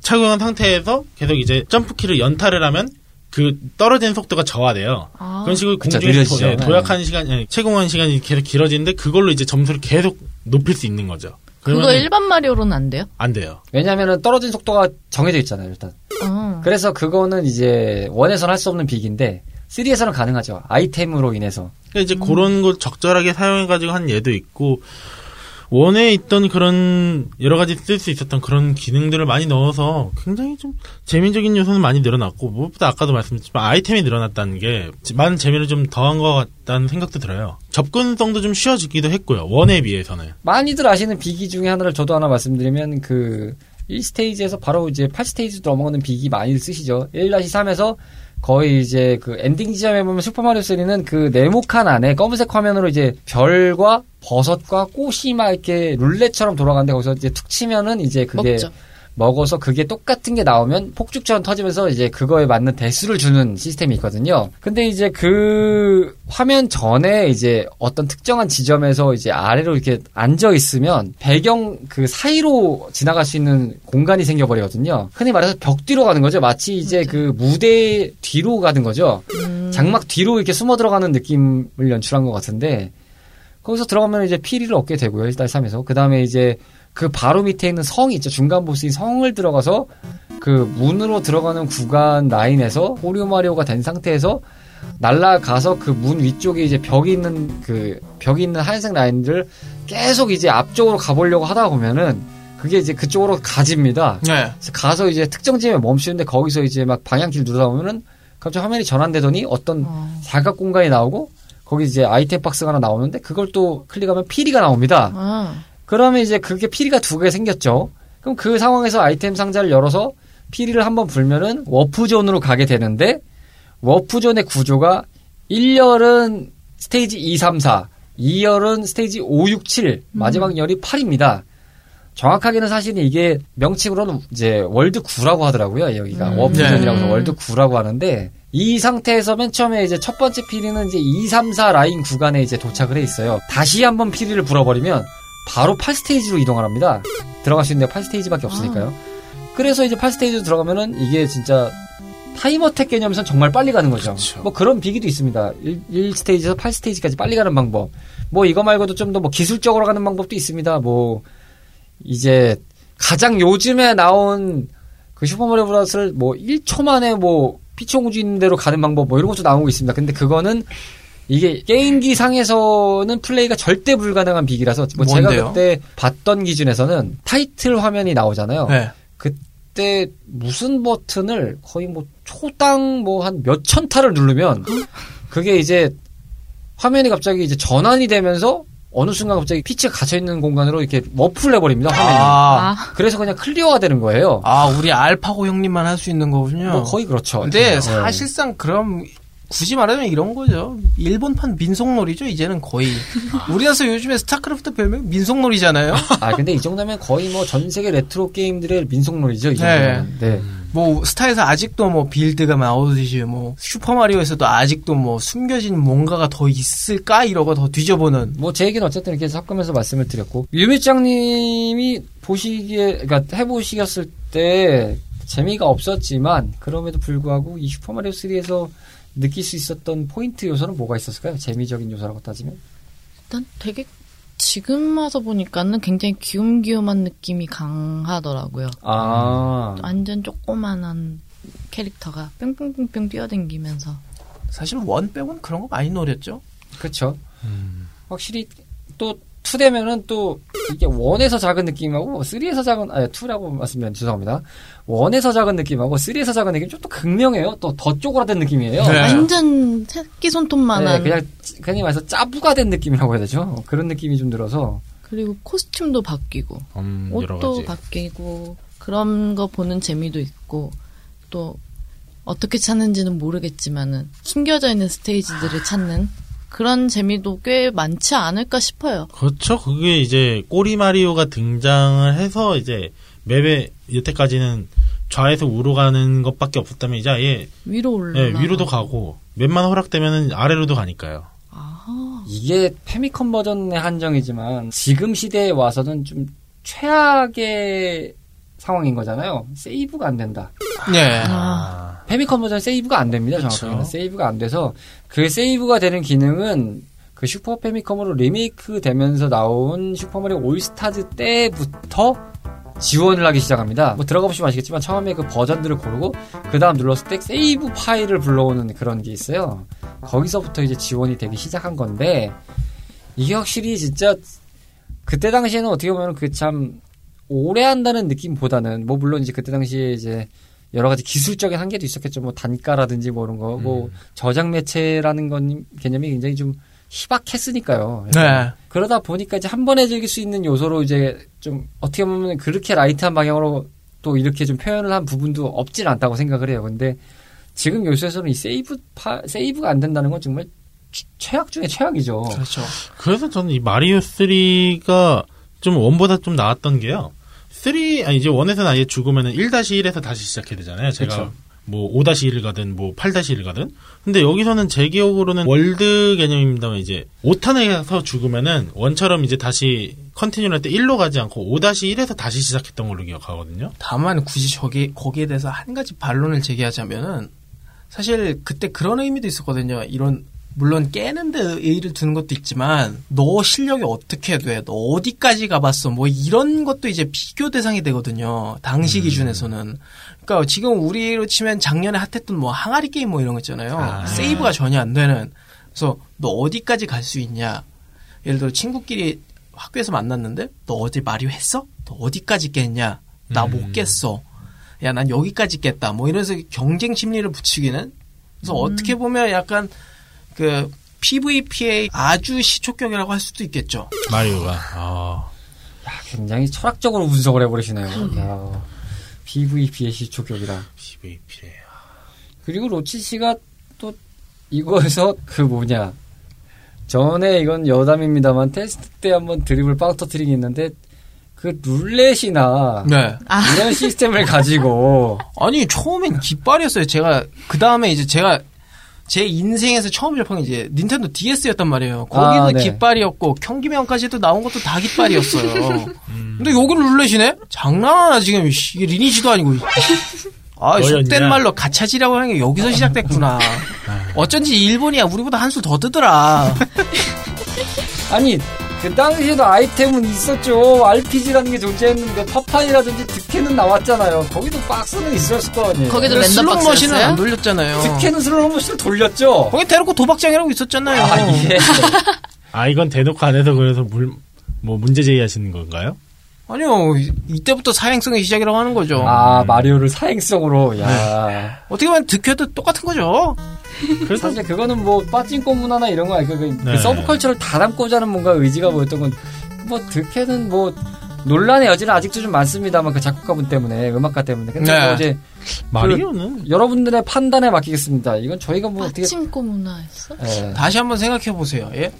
착용한 상태에서 계속 이제 점프키를 연타를 하면 그 떨어지는 속도가 저하돼요. 아. 그런 식으로 느려지죠. 도- 네, 도약하는 시간, 이 채공하는 시간이 계속 길어지는데 그걸로 이제 점수를 계속 높일 수 있는 거죠. 그거 일반 마리오로는 안 돼요? 안 돼요. 왜냐하면 떨어진 속도가 정해져 있잖아요, 일단. 어. 그래서 그거는 이제 원에서는 할 수 없는 빅인데 3에서는 가능하죠. 아이템으로 인해서. 그러니까 이제 그런 걸 적절하게 사용해가지고 한 예도 있고 원에 있던 그런 여러 가지 쓸 수 있었던 그런 기능들을 많이 넣어서 굉장히 좀 재미적인 요소는 많이 늘어났고 무엇보다 아까도 말씀드렸지만 아이템이 늘어났다는 게 많은 재미를 좀 더한 것 같다는 생각도 들어요. 접근성도 좀 쉬워지기도 했고요. 원에 비해서는. 많이들 아시는 비기 중에 하나를 저도 하나 말씀드리면 그 1스테이지에서 바로 이제 8스테이지 넘어가는 비기 많이 쓰시죠. 1-3에서 거의 이제 그 엔딩 지점에 보면 슈퍼마리오 3는 그 네모칸 안에 검은색 화면으로 이제 별과 버섯과 꽃이 막 이렇게 룰렛처럼 돌아가는데 거기서 이제 툭 치면은 이제 그게 먹죠. 먹어서 그게 똑같은 게 나오면 폭죽처럼 터지면서 이제 그거에 맞는 대수를 주는 시스템이 있거든요. 근데 이제 그 화면 전에 이제 어떤 특정한 지점에서 이제 아래로 이렇게 앉아 있으면 배경 그 사이로 지나갈 수 있는 공간이 생겨버리거든요. 흔히 말해서 벽 뒤로 가는 거죠. 마치 이제 그 무대 뒤로 가는 거죠. 장막 뒤로 이렇게 숨어 들어가는 느낌을 연출한 것 같은데 거기서 들어가면 이제 피리를 얻게 되고요. 1달3에서. 그 다음에 이제 그 바로 밑에 있는 성이 있죠. 중간 보스인 성을 들어가서 그 문으로 들어가는 구간 라인에서 오리오 마리오가 된 상태에서 날라가서 그 문 위쪽에 이제 벽이 있는 그 벽이 있는 하얀색 라인들 계속 이제 앞쪽으로 가보려고 하다 보면은 그게 이제 그쪽으로 가집니다. 네. 그래서 가서 이제 특정 지점에 멈추는데 거기서 이제 막 방향키를 누르다 보면은 갑자기 화면이 전환되더니 어떤 어. 사각 공간이 나오고 거기 이제 아이템 박스가 하나 나오는데 그걸 또 클릭하면 피리가 나옵니다. 아. 그러면 이제 그게 피리가 두 개 생겼죠. 그럼 그 상황에서 아이템 상자를 열어서 피리를 한번 불면은 warp zone으로 가게 되는데 warp zone의 구조가 1열은 스테이지 2, 3, 4, 2열은 스테이지 5, 6, 7, 마지막 열이 8입니다. 정확하게는 사실은 이게 명칭으로는 이제 월드 9라고 하더라고요. 여기가 음. warp zone이라고 해서 네. 월드 9라고 하는데 이 상태에서 맨 처음에 이제 첫 번째 피리는 이제 2, 3, 4 라인 구간에 이제 도착을 해 있어요. 다시 한번 피리를 불어버리면 바로 8스테이지로 이동을 합니다. 들어갈 수 있는 데가 8스테이지밖에 없으니까요. 그래서 이제 8스테이지로 들어가면은 이게 진짜 time attack 개념에선 정말 빨리 가는 거죠. 그쵸. 뭐 그런 비기도 있습니다. 1, 스테이지에서 8스테이지까지 빨리 가는 방법. 뭐 이거 말고도 좀 더 뭐 기술적으로 가는 방법도 있습니다. 뭐 이제 가장 요즘에 나온 그 슈퍼마리오 브라더스를 뭐 1초 만에 뭐 피치공주 있는 대로 가는 방법 뭐 이런 것도 나오고 있습니다. 근데 그거는 이게 게임기 상에서는 플레이가 절대 불가능한 비기라서 뭐 제가 뭔데요? 그때 봤던 기준에서는 타이틀 화면이 나오잖아요. 네. 그때 무슨 버튼을 거의 뭐 초당 뭐 한 몇 천 타를 누르면 그게 이제 화면이 갑자기 이제 전환이 되면서 어느 순간 갑자기 피치가 갇혀 있는 공간으로 이렇게 warp를 해버립니다 화면이. 아, 아, 그래서 그냥 clear가 되는 거예요. 아, 우리 알파고 형님만 할 수 있는 거군요. 뭐 거의 그렇죠. 근데 네. 사실상 그럼 굳이 말하면 이런 거죠. 일본판 민속놀이죠. 이제는 거의 우리나라 요즘에 스타크래프트 별명 민속놀이잖아요. 아 근데 이 정도면 거의 뭐 전 세계 레트로 게임들의 민속놀이죠. 이 정도면. 네. 뭐 스타에서 아직도 뭐 build가 나오듯이 뭐 슈퍼 마리오에서도 아직도 뭐 숨겨진 뭔가가 더 있을까 이러고 더 뒤져보는. 뭐 제 얘기는 어쨌든 이렇게 섞으면서 말씀을 드렸고 유미짱님이 보시기에 그러니까 해보시겠을 때 재미가 없었지만 그럼에도 불구하고 이 슈퍼마리오 3에서 느낄 수 있었던 포인트 요소는 뭐가 있었을까요? 재미적인 요소라고 따지면 일단 되게 지금 와서 보니까는 굉장히 귀염귀염한 느낌이 강하더라고요. 아 완전 조그만한 캐릭터가 뺑뺑뺑뺑 뛰어댕기면서 사실 원 빼고는 그런 거 많이 노렸죠. 그렇죠. 확실히 또 2되면은 또 이게 원에서 작은 느낌하고 3에서 작은 아니 2라고 말씀드리면 죄송합니다. 원에서 작은 느낌하고 3에서 작은 느낌 좀 또 극명해요. 또 더 쪼그라든 느낌이에요. 네. 완전 새끼 손톱만한 네, 그냥 그냥 말해서 짜부가 된 느낌이라고 해야 되죠. 그런 느낌이 좀 들어서 그리고 코스튬도 바뀌고 음, 옷도. 바뀌고 그런 거 보는 재미도 있고 또 어떻게 찾는지는 모르겠지만은 숨겨져 있는 스테이지들을 찾는 그런 재미도 꽤 많지 않을까 싶어요. 그렇죠. 그게 이제 꼬리 마리오가 등장을 해서 이제 맵에 여태까지는 좌에서 우로 가는 것밖에 없었다면 이제 아예 위로 올라. 예, 위로도 가고 맵만 허락되면 아래로도 가니까요. 아, 이게 패미컴 버전의 한정이지만 지금 시대에 와서는 좀 최악의 상황인 거잖아요. 세이브가 안 된다. 네. 아, 패미컴 버전 세이브가 안 됩니다. 그쵸. 정확하게는 세이브가 안 돼서 그 세이브가 되는 기능은 그 슈퍼 패미컴으로 리메이크 되면서 나온 슈퍼마리오 올스타즈 때부터 지원을 하기 시작합니다. 뭐 들어가 보시면 아시겠지만 처음에 그 버전들을 고르고 그 다음 눌렀을 때 세이브 파일을 불러오는 그런 게 있어요. 거기서부터 이제 지원이 되기 시작한 건데 이게 확실히 진짜 그때 당시에는 어떻게 보면 그 참 오래 한다는 느낌보다는 뭐 물론 이제 그때 당시에 이제 여러 가지 기술적인 한계도 있었겠죠. 뭐 단가라든지 뭐 이런 거, 뭐 저장 매체라는 건 개념이 굉장히 좀 희박했으니까요. 네. 그러다 보니까 이제 한 번에 즐길 수 있는 요소로 이제 좀 어떻게 보면 그렇게 light한 방향으로 또 이렇게 좀 표현을 한 부분도 없진 않다고 생각을 해요. 근데 지금 요소에서는 이 세이브 파, 세이브가 안 된다는 건 정말 최- 최악 중에 최악이죠. 그렇죠. 그래서 저는 이 마리오 3가 좀 one보다 좀 나았던 게요. 3, 아니 이제 one에서는 아예 죽으면은 1-1에서 다시 시작해야 되잖아요. 제가 그쵸. 뭐 5-1을 가든 뭐 8-1을 가든. 근데 여기서는 제 기억으로는 월드 개념입니다만 이제 5탄에서 죽으면은 one처럼 이제 다시 continue 할때 1로 가지 않고 5-1에서 다시 시작했던 걸로 기억하거든요. 다만 굳이 저기 거기에 대해서 한 가지 반론을 제기하자면은 사실 그때 그런 의미도 있었거든요. 이런 물론 깨는데 의의를 두는 것도 있지만 너 실력이 어떻게 돼? 너 어디까지 가봤어? 뭐 이런 것도 이제 비교 대상이 되거든요. 당시 기준에서는. 그러니까 지금 우리로 치면 작년에 핫했던 뭐 항아리 게임 뭐 이런 거 있잖아요. 아, 세이브가 전혀 안 되는. 그래서 너 어디까지 갈 수 있냐? 예를 들어 친구끼리 학교에서 만났는데 너 어제 마리오 했어? 너 어디까지 깼냐? 나 못 깼어. 야, 난 여기까지 깼다. 뭐 이래서 경쟁 심리를 붙이기는. 그래서 어떻게 보면 약간 그 PVP의 아주 시초격이라고 할 수도 있겠죠. 마리오가. 아. 굉장히 철학적으로 분석을 해버리시네요. 야, PVP의 시초격이라. PVP래. 그리고 로치 씨가 또 이거에서 그 뭐냐 전에 이건 여담입니다만 테스트 때 한번 드립을 빵 터트리기 있는데 그 룰렛이나 네. 이런 시스템을 가지고 아니 처음엔 깃발이었어요. 제가 그 다음에 이제 제가 제 인생에서 처음 접한 게 이제 닌텐도 DS였단 말이에요. 거기도 아, 네. 깃발이었고 경기명까지도 나온 것도 다 깃발이었어요. 근데 여기는 룰렛이네? 장난하나 지금 씨, 이게 리니지도 아니고. 아? 속된 말로 가챠지라고 하는 게 여기서 시작됐구나. 어쩐지 일본이야 우리보다 한 수 더 뜨더라. 아니 그 당시에도 아이템은 있었죠 RPG라는 게 존재했는데 파판이라든지 드퀘는 나왔잖아요 거기도 박스는 있었을 거 아니에요 거기도 랜덤 슬롯 머신은 안? 돌렸잖아요. 드퀘는 슬롯머신을 돌렸죠 거기 대놓고 도박장이라고 있었잖아요. 아 예. 아, 이건 대놓고 안 해서 그래서 물, 뭐 문제 제기하시는 건가요? 아니요, 이- 이때부터 사행성의 시작이라고 하는 거죠. 아 마리오를 사행성으로 야 어떻게 보면 득해도 똑같은 거죠. 그래서 사실 그거는 뭐 빠진코 문화나 이런 거 아니까 그, 그 네. 서브컬처를 다 담고자 하는 뭔가 의지가 뭐였던 건 뭐 득해는 뭐 논란의 여지는 아직도 좀 많습니다만 그 작곡가분 때문에 음악가 때문에 근데 네. 뭐 이제 마리오는 여러분들의 판단에 맡기겠습니다. 이건 저희가 뭐 어떻게 파친코 문화였어? 예. 다시 한번 생각해 보세요. 예?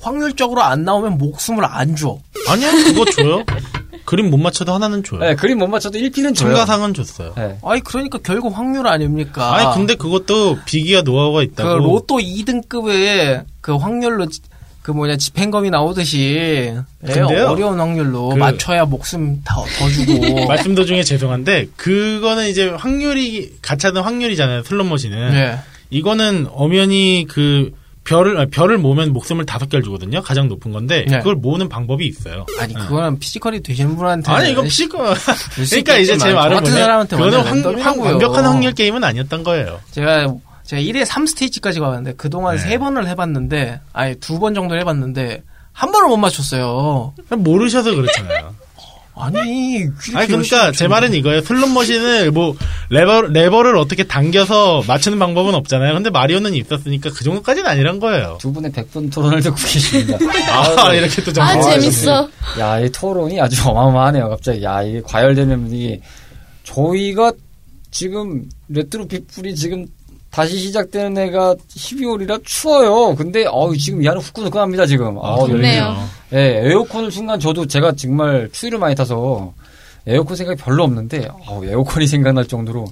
확률적으로 안 나오면 목숨을 안 줘. 아니야 그거 줘요. 그림 못 맞춰도 하나는 줘요. 예, 그림 못 맞춰도 1피는 줘요. 참가상은 줬어요. 예. 아니 그러니까 결국 확률 아닙니까? 아니 근데 그것도 비기가 노하우가 그 있다고. 로또 2등급의 그 확률로 지- 그 뭐냐 집행검이 나오듯이 예, 근데요. 어려운 확률로 그- 맞춰야 목숨 더, 더 주고. 말씀 도중에 죄송한데 그거는 이제 확률이 가차는 확률이잖아요. 슬롯머신은. 예. 이거는 엄연히 그 별을 아, 별을 모으면 목숨을 다섯 개를 주거든요. 가장 높은 건데 네. 그걸 모으는 방법이 있어요. 아니 그거는 physical이 되시는 분한테 아니 이거 physical 수 그러니까 이제 제 보면 사람한테 그거는 확, 랜덤이라고요. 완벽한 확률 게임은 아니었던 거예요. 제가 제가 1회 3스테이지까지 가봤는데 그동안 네. 세 번을 해봤는데 아니 두번 정도 해봤는데 한 번을 못 맞췄어요. 모르셔서 그렇잖아요. 아니 아니 그러니까 제 말은 이거예요. 슬롯 머신을 뭐 레버 레버를 어떻게 당겨서 맞추는 방법은 없잖아요. 근데 마리오는 있었으니까 그 정도까지는 아니란 거예요. 두 분의 100분 토론을 듣고 계십니다. 아 이렇게 또 아, 정말 재밌어. 야, 이 토론이 아주 어마어마하네요, 갑자기. 야, 이게 과열되는 분위기. 저희가 지금 레트로 피플이 지금 다시 시작되는 때가 12월이라 추워요. 근데 어우 지금 이 안은 후끈후끈합니다 지금. 아우, 좋네요. 열기. 예, 에어컨을 순간 저도 제가 정말 추위를 많이 타서 에어컨 생각이 별로 없는데 어우, 에어컨이 생각날 정도로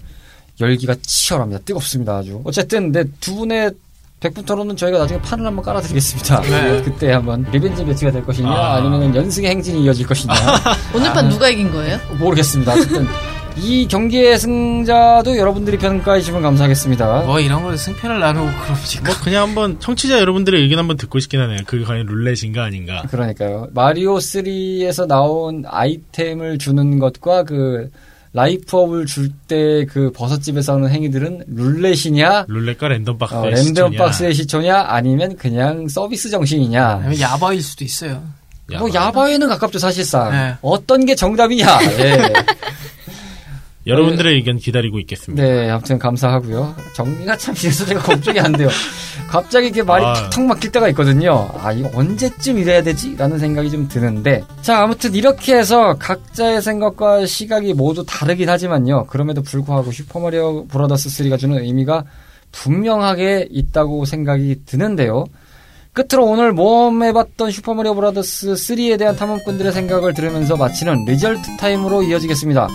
열기가 치열합니다. 뜨겁습니다 아주. 어쨌든 네, 두 분의 백분 토론은 저희가 나중에 판을 한번 깔아드리겠습니다. 네. 그때 한번 revenge match가 될 것이냐 아. 아. 니면 연승의 행진이 이어질 것이냐 오늘 판 누가 이긴 거예요? 모르겠습니다. 어쨌든 이 경기의 승자도 여러분들이 평가해 주시면 감사하겠습니다. 뭐 이런 거 승패를 나누고 그럽니까? 뭐 그냥 한번 청취자 여러분들의 의견 한번 듣고 싶긴 하네요. 그게 과연 룰렛인가 아닌가. 그러니까요. 마리오 3에서 나온 아이템을 주는 것과 그 life up을 줄 때 그 버섯집에서 하는 행위들은 룰렛이냐, 룰렛과 random box의 어, 랜덤 시초냐. box의 시초냐, 아니면 그냥 서비스 정신이냐. 아니면 야바위일 수도 있어요. 뭐 야바위에는 가깝죠 사실상. 네. 어떤 게 정답이냐. 예. 여러분들의 의견 기다리고 있겠습니다. 네, 아무튼 감사하고요. 정리가 참 이래서 제가 걱정이 안 돼요. 갑자기 이렇게 말이 아. 턱턱 막힐 때가 있거든요. 아, 이거 언제쯤 이래야 되지? 라는 생각이 좀 드는데. 자, 아무튼 이렇게 해서 각자의 생각과 시각이 모두 다르긴 하지만요. 그럼에도 불구하고 슈퍼마리오 브라더스 3가 주는 의미가 분명하게 있다고 생각이 드는데요. 끝으로 오늘 모험해봤던 슈퍼마리오 브라더스 3에 대한 탐험꾼들의 생각을 들으면서 마치는 result time으로 이어지겠습니다.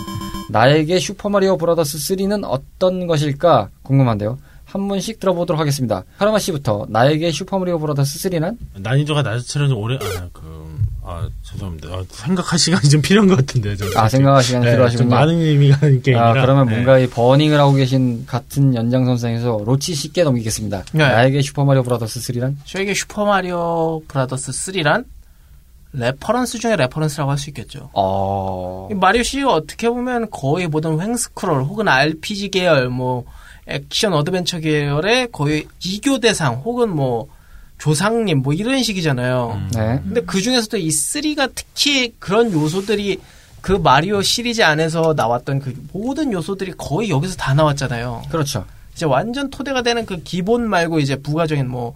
나에게 슈퍼마리오 브라더스 3는 어떤 것일까 궁금한데요. 한 분씩 들어보도록 하겠습니다. 카라마 씨부터 나에게 슈퍼마리오 브라더스 3는 난이도가 낮을수록 오래 아, 그, 아 죄송합니다. 아, 생각할 시간이 좀 필요한 것 같은데요. 저는 아. 생각할 시간 네, 좀 필요하시군요. 많은 의미가 있는 게임이라. 아, 그러면 네. 뭔가 이 burning을 하고 계신 같은 연장선상에서 로치 쉽게 넘기겠습니다. 네. 나에게 슈퍼마리오 브라더스 3란? 저에게 슈퍼마리오 브라더스 3란 reference 중에 reference라고 할 수 있겠죠. 어... 이 마리오 시리즈가 어떻게 보면 거의 모든 횡스크롤 혹은 RPG 계열 뭐 action adventure 계열의 거의 비교 대상 혹은 뭐 조상님 뭐 이런 식이잖아요. 음. 네. 근데 그 중에서도 이 3가 특히 그런 요소들이 그 마리오 시리즈 안에서 나왔던 그 모든 요소들이 거의 여기서 다 나왔잖아요. 그렇죠. 이제 완전 토대가 되는 그 기본 말고 이제 부가적인 뭐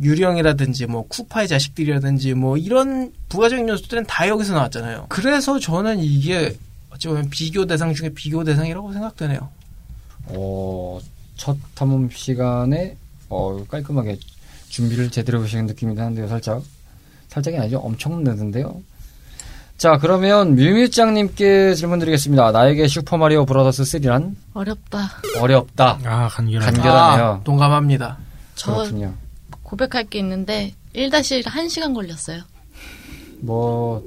유령이라든지 뭐 쿠파의 자식들이라든지 뭐 이런 부가적인 요소들은 다 여기서 나왔잖아요. 그래서 저는 이게 어찌 보면 비교 대상 중에 비교 대상이라고 생각되네요. 어, 첫 탐험 시간에 어, 깔끔하게 준비를 제대로 하시는 느낌이 나는데요, 살짝. 살짝이 아니죠. 엄청 느는데요. 자, 그러면 뮤뮤짱님께 질문 드리겠습니다. 나에게 슈퍼마리오 브라더스 3란 어렵다. 어렵다. 아, 간결한. 간결- 간결하네요. 아, 동감합니다. 저 그렇군요. 고백할 게 있는데 1-1 1시간 걸렸어요. 뭐,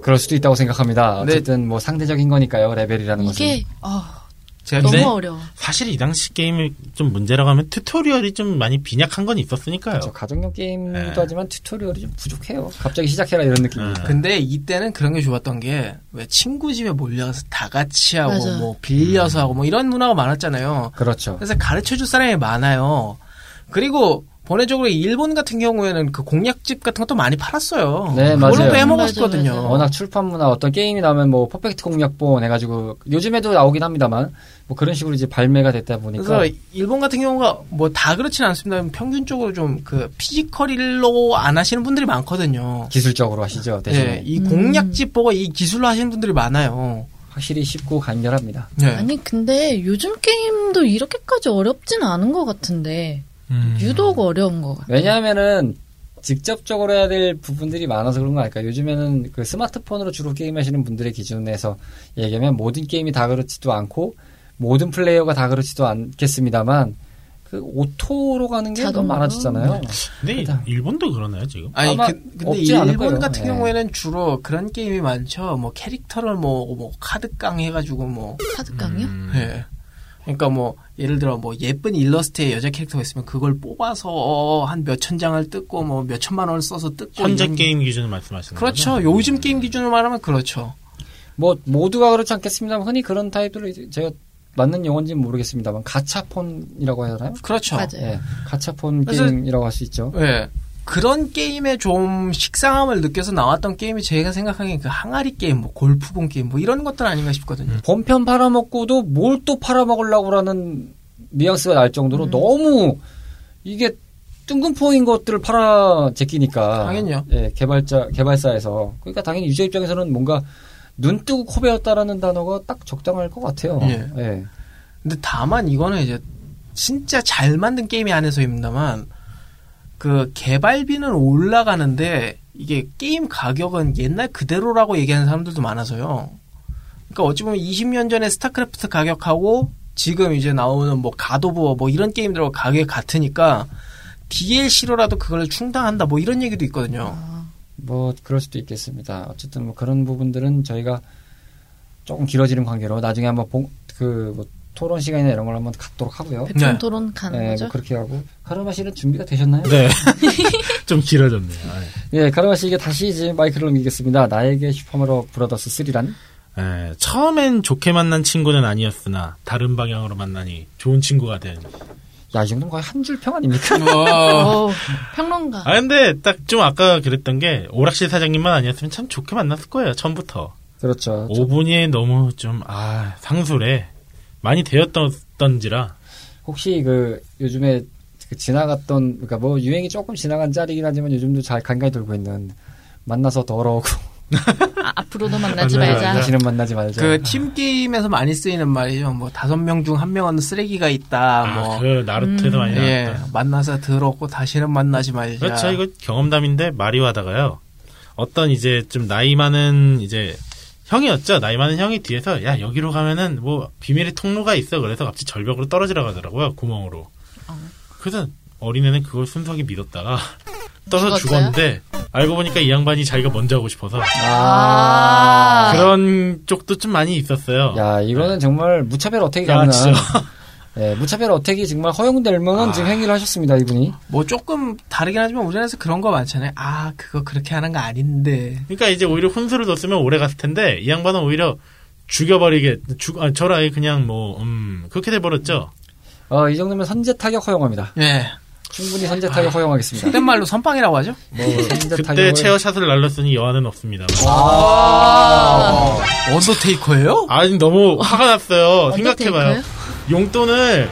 그럴 수도 있다고 생각합니다. 네. 어쨌든 뭐 상대적인 거니까요, 레벨이라는 것은. 이게 어, 제가 너무 네? 어려워. 사실 이 당시 게임이 좀 문제라고 하면 tutorial이 좀 많이 빈약한 건 있었으니까요. 그렇죠. 가정용 게임이기도 네. 하지만 튜토리얼이 좀 부족해요. 갑자기 시작해라 이런 느낌이니까. 네. 근데 이때는 그런 게 좋았던 게 왜 친구 집에 몰려서 다 같이 하고 맞아. 뭐 빌려서 하고 뭐 이런 문화가 많았잖아요. 그렇죠. 그래서 가르쳐 줄 사람이 많아요. 그리고 본의적으로 일본 같은 경우에는 그 공략집 같은 것도 많이 팔았어요. 네, 그걸로 맞아요. 또 해먹었거든요. 맞아, 맞아. 워낙 출판 문화 어떤 게임이 나오면 뭐 퍼펙트 공략본 해가지고 요즘에도 나오긴 합니다만 뭐 그런 식으로 이제 발매가 됐다 보니까 그래서 일본 같은 경우가 뭐 다 그렇지는 않습니다. 평균적으로 좀 그 physical로 안 하시는 분들이 많거든요. 기술적으로 하시죠 대신 네, 이 공략집 보고 이 기술로 하시는 분들이 많아요. 확실히 쉽고 간결합니다. 네. 아니 근데 요즘 게임도 이렇게까지 어렵진 않은 것 같은데 음. 유독 어려운 것 같아. 왜냐하면은 직접적으로 해야 될 부분들이 많아서 그런 거 아닐까. 요즘에는 그 스마트폰으로 주로 게임하시는 분들의 기준에서 얘기하면 모든 게임이 다 그렇지도 않고 모든 플레이어가 다 그렇지도 않겠습니다만 그 auto로 가는 게 너무 자동으로? 많아졌잖아요. 근데 일단. 일본도 그러나요, 지금? 아니 아마 그, 근데 일본. 같은 네. 경우에는 주로 그런 게임이 많죠. 뭐 캐릭터를 뭐, 뭐 카드깡 해가지고 뭐 카드깡이요? 음. 예. 그러니까 뭐 예를 들어 뭐 예쁜 일러스트의 여자 캐릭터가 있으면 그걸 뽑아서 한 몇 천 장을 뜯고 뭐 몇 천만 원을 써서 뜯고 현재 이런- 게임 기준을 말씀하시는 그렇죠. 거죠? 요즘 게임 기준으로 말하면 그렇죠. 뭐 모두가 그렇지 않겠습니다만 흔히 그런 타입들을 이제 제가 맞는 용어인지는 모르겠습니다만 가차폰이라고 해야 하나요? 그렇죠. 맞아요. 예, 가차폰 게임이라고 할 수 있죠. 예. 그런 게임에 좀 식상함을 느껴서 나왔던 게임이 제가 생각하기엔 그 항아리 게임, 뭐 골프공 게임, 뭐 이런 것들 아닌가 싶거든요. 본편 팔아먹고도 뭘 또 팔아먹으려고 하는 뉘앙스가 날 정도로 음. 너무 이게 뜬금포인 것들을 팔아 제끼니까. 당연히요. 예, 개발자, 개발사에서. 그러니까 당연히 유저 입장에서는 뭔가 눈 뜨고 코 베었다라는 단어가 딱 적당할 것 같아요. 예. 예. 근데 다만 이거는 이제 진짜 잘 만든 게임이 안에서입니다만 그 개발비는 올라가는데 이게 게임 가격은 옛날 그대로라고 얘기하는 사람들도 많아서요. 그러니까 어찌 보면 20년 전에 스타크래프트 가격하고 지금 이제 나오는 뭐 God of War 뭐 이런 게임들하고 가격이 같으니까 DLC로라도 그걸 충당한다 뭐 이런 얘기도 있거든요. 뭐, 그럴 수도 있겠습니다. 어쨌든 뭐 그런 부분들은 저희가 조금 길어지는 관계로 나중에 한번 본, 그, 뭐, 토론 시간이나 이런 걸 한번 갖도록 하고요. 백전 네. 토론 가는 예, 거죠? 뭐 그렇게 하고. 카르마 씨는 준비가 되셨나요? 네. 좀 길어졌네요. 예, 카르마 씨에게 다시 이제 마이크를 넘기겠습니다. 나에게 슈퍼마리오 브라더스 3란? 예, 처음엔 좋게 만난 친구는 아니었으나 다른 방향으로 만나니 좋은 친구가 된. 야, 이 정도면 거의 한 줄 평 아닙니까? 어, 어, 평론가. 아 근데 딱 좀 아까 그랬던 게 오락실 사장님만 아니었으면 참 좋게 만났을 거예요 처음부터. 그렇죠. 5분이 너무 좀 아 상술에 많이 되었던지라. 혹시 그 요즘에 그 지나갔던 그러니까 뭐 유행이 조금 지나간 짤이긴 하지만 요즘도 잘 간간히 돌고 있는 만나서 더러우고 아, 앞으로도 만나지 맞아요, 말자. 다시는 만나지 말자. 그 팀 게임에서 많이 쓰이는 말이죠. 뭐 다섯 명 중 한 명은 쓰레기가 있다. 아, 뭐 그 나루토에서 많이 예, 나왔다. 만나서 더럽고 다시는 만나지 말자. 그렇죠. 이거 경험담인데 마리오 하다가요. 어떤 이제 좀 나이 많은 이제 형이었죠. 나이 많은 형이 뒤에서 야 여기로 가면은 뭐 비밀의 통로가 있어. 그래서 갑자기 절벽으로 떨어지라 가더라고요. 구멍으로. 어. 그래서 어린애는 그걸 순수하게 믿었다가 떠서? 죽었는데 알고 보니까 이 양반이 자기가 먼저 하고 싶어서 아, 그런 쪽도 좀 많이 있었어요. 야, 이거는 정말 무차별 어택이 야, 가능한. 예, 무차별 어택이 정말 허용될 만한 아. 지금 행위를 하셨습니다, 이분이. 뭐 조금 다르긴 하지만 우리나라에서 그런 거 많잖아요. 아, 그거 그렇게 하는 거 아닌데. 그러니까 이제 오히려 혼수를 뒀으면 오래 갔을 텐데 이 양반은 오히려 죽여버리게 죽 아, 아예 그냥 뭐 음, 그렇게 돼버렸죠. 어, 이 정도면 선제 타격 허용합니다. 예. 충분히 선제 타격 허용하겠습니다. 그땐 말로 선빵이라고 하죠? 뭐 선제 그때 타격을 체어샷을 날렸으니 여한은 없습니다. 아, 언더테이커예요? 아니 너무 화가 났어요. 생각해봐요. 용돈을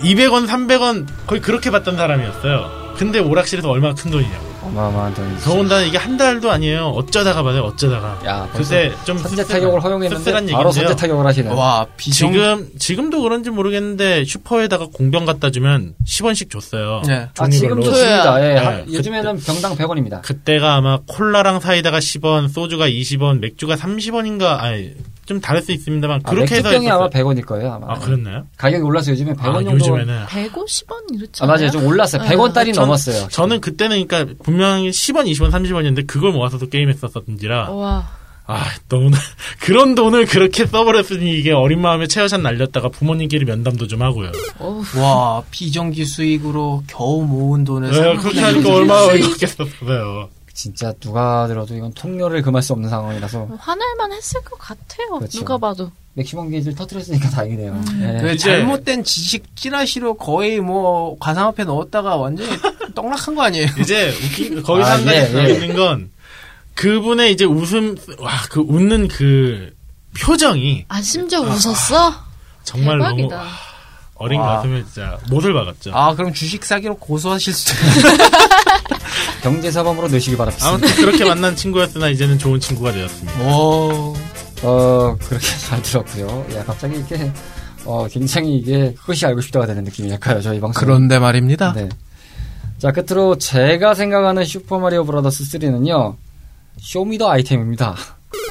200원, 300원 거의 그렇게 받던 사람이었어요. 근데 오락실에서 얼마나 큰 돈이냐고. 어마어마한 돈이지. 더군다나 이게 한 달도 아니에요. 어쩌다가 받아요, 어쩌다가. 야, 벌써 그때 좀 선제 타격을 허용했는데 바로 얘기인데요. 선제 타격을 하시네. 와 비정 지금 지금도 그런지 모르겠는데 슈퍼에다가 공병 갖다 주면 10원씩 줬어요. 네. 아, 지금도. 줍니다. 예, 네, 하- 그때- 요즘에는 병당 100원입니다. 그때가 아마 콜라랑 사이다가 10원, 소주가 20원, 맥주가 30원인가 아니 좀 다를 수 있습니다만 아, 그렇게 해서 맥주병이 아마 했었어요. 100원일 거예요. 아마. 아 그랬나요? 가격이 올라서 요즘에 100원 아, 정도. 요즘에는 150원 이렇지 아, 맞아요. 좀 올랐어요. 네. 100원 딸이 전- 넘었어요. 저는 그때는 그러니까 분명히 10원, 20원, 30원이었는데 그걸 모아서도 게임했었던지라 와. 아 너무 그런 돈을 그렇게 써버렸으니 이게 어린 마음에 체어샷 날렸다가 부모님끼리 면담도 좀 하고요. 어우. 와 비정기 수익으로 겨우 모은 돈을 네, 그렇게 하니까 얼마나 어이없겠었어요. 진짜 누가 들어도 이건 통렬을 금할 수 없는 상황이라서 화날만 했을 것 같아요. 그렇죠. 누가 봐도. 맥시멈 게이지를 터뜨렸으니까 다행이네요. 음. 예. 그 이제- 잘못된 지식 찌라시로 거의 뭐 가상화폐 넣었다가 완전히 떡락한 거 아니에요? 이제 웃긴 거기서 아, 한 가지 예, 더 예. 있는 건 그분의 이제 웃음 와 그 웃는 그 표정이 아 심지어 웃었어? 정말 너무 대박이다. 와, 어린 와. 가슴에 진짜 못을 박았죠. 아 그럼 주식 사기로 고소하실 수도 있어요. 경제사범으로 넣으시기 바랍니다. 아무튼 그렇게 만난 친구였으나 이제는 좋은 친구가 되었습니다. 오. 어, 그렇게 잘 들었고요. 야, 갑자기 이게, 어, 굉장히 이게 그것이 알고 싶다가 되는 느낌이랄까요, 저희 방송. 그런데 말입니다. 네. 자, 끝으로 제가 생각하는 슈퍼 마리오 브라더스 3는요, Show me the item입니다.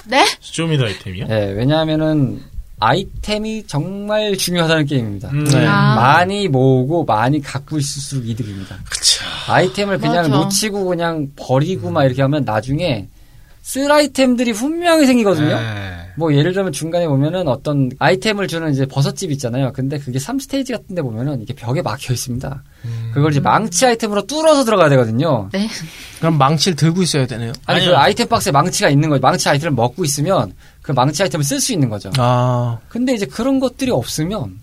네? Show me the item이요? 네, 왜냐하면은, 아이템이 정말 중요하다는 게임입니다. 음, 네. 아. 많이 모으고 많이 갖고 있을수록 이득입니다. 그쵸. 아이템을 그냥 맞아. 놓치고 그냥 버리고 막 이렇게 하면 나중에 쓸 아이템들이 분명히 생기거든요. 네. 뭐 예를 들면 중간에 보면은 어떤 아이템을 주는 이제 버섯집 있잖아요. 근데 그게 3스테이지 같은 데 보면은 이게 벽에 막혀 있습니다. 그걸 이제 망치 아이템으로 뚫어서 들어가야 되거든요. 네. 그럼 망치를 들고 있어야 되네요. 아니 아니요. 그 아이템 박스에 망치가 있는 거죠. 망치 아이템을 먹고 있으면 그 망치 아이템을 쓸 수 있는 거죠. 아 근데 이제 그런 것들이 없으면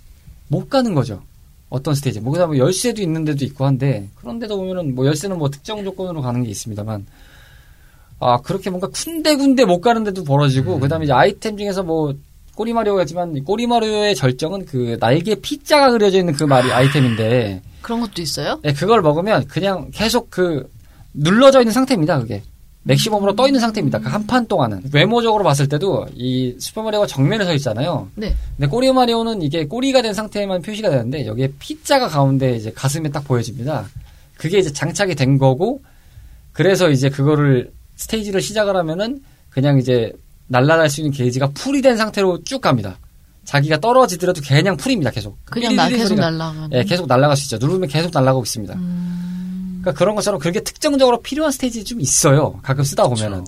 못 가는 거죠. 어떤 스테이지. 뭐 그다음에 열쇠도 있는 데도 있고 한데 그런데도 보면은 뭐 열쇠는 뭐 특정 조건으로 가는 게 있습니다만 아 그렇게 뭔가 군데군데 못 가는 데도 벌어지고 그다음에 이제 아이템 중에서 뭐 꼬리마리오겠지만 꼬리마리오의 절정은 그 날개 P자가 그려져 있는 그 말이 아이템인데 그런 것도 있어요? 예, 그걸 먹으면 그냥 계속 그 눌러져 있는 상태입니다. 그게 맥시멈으로 떠 있는 상태입니다. 그 한 판 동안은 외모적으로 봤을 때도 이 슈퍼마리오가 정면에 서 있잖아요. 네. 근데 꼬리 마리오는 이게 꼬리가 된 상태에만 표시가 되는데 여기에 P자가 가운데 이제 가슴에 딱 보여집니다. 그게 이제 장착이 된 거고 그래서 이제 그거를 스테이지를 시작을 하면은 그냥 이제 날아갈 수 있는 게이지가 풀이 된 상태로 쭉 갑니다. 자기가 떨어지더라도 그냥 풀입니다. 계속. 그냥 나 계속. 날라가는. 예, 계속 날아갈 수 있죠. 누르면 계속 날아가고 있습니다. 음. 그러니까 그런 것처럼 그게 특정적으로 필요한 스테이지 좀 있어요. 가끔 쓰다 보면은.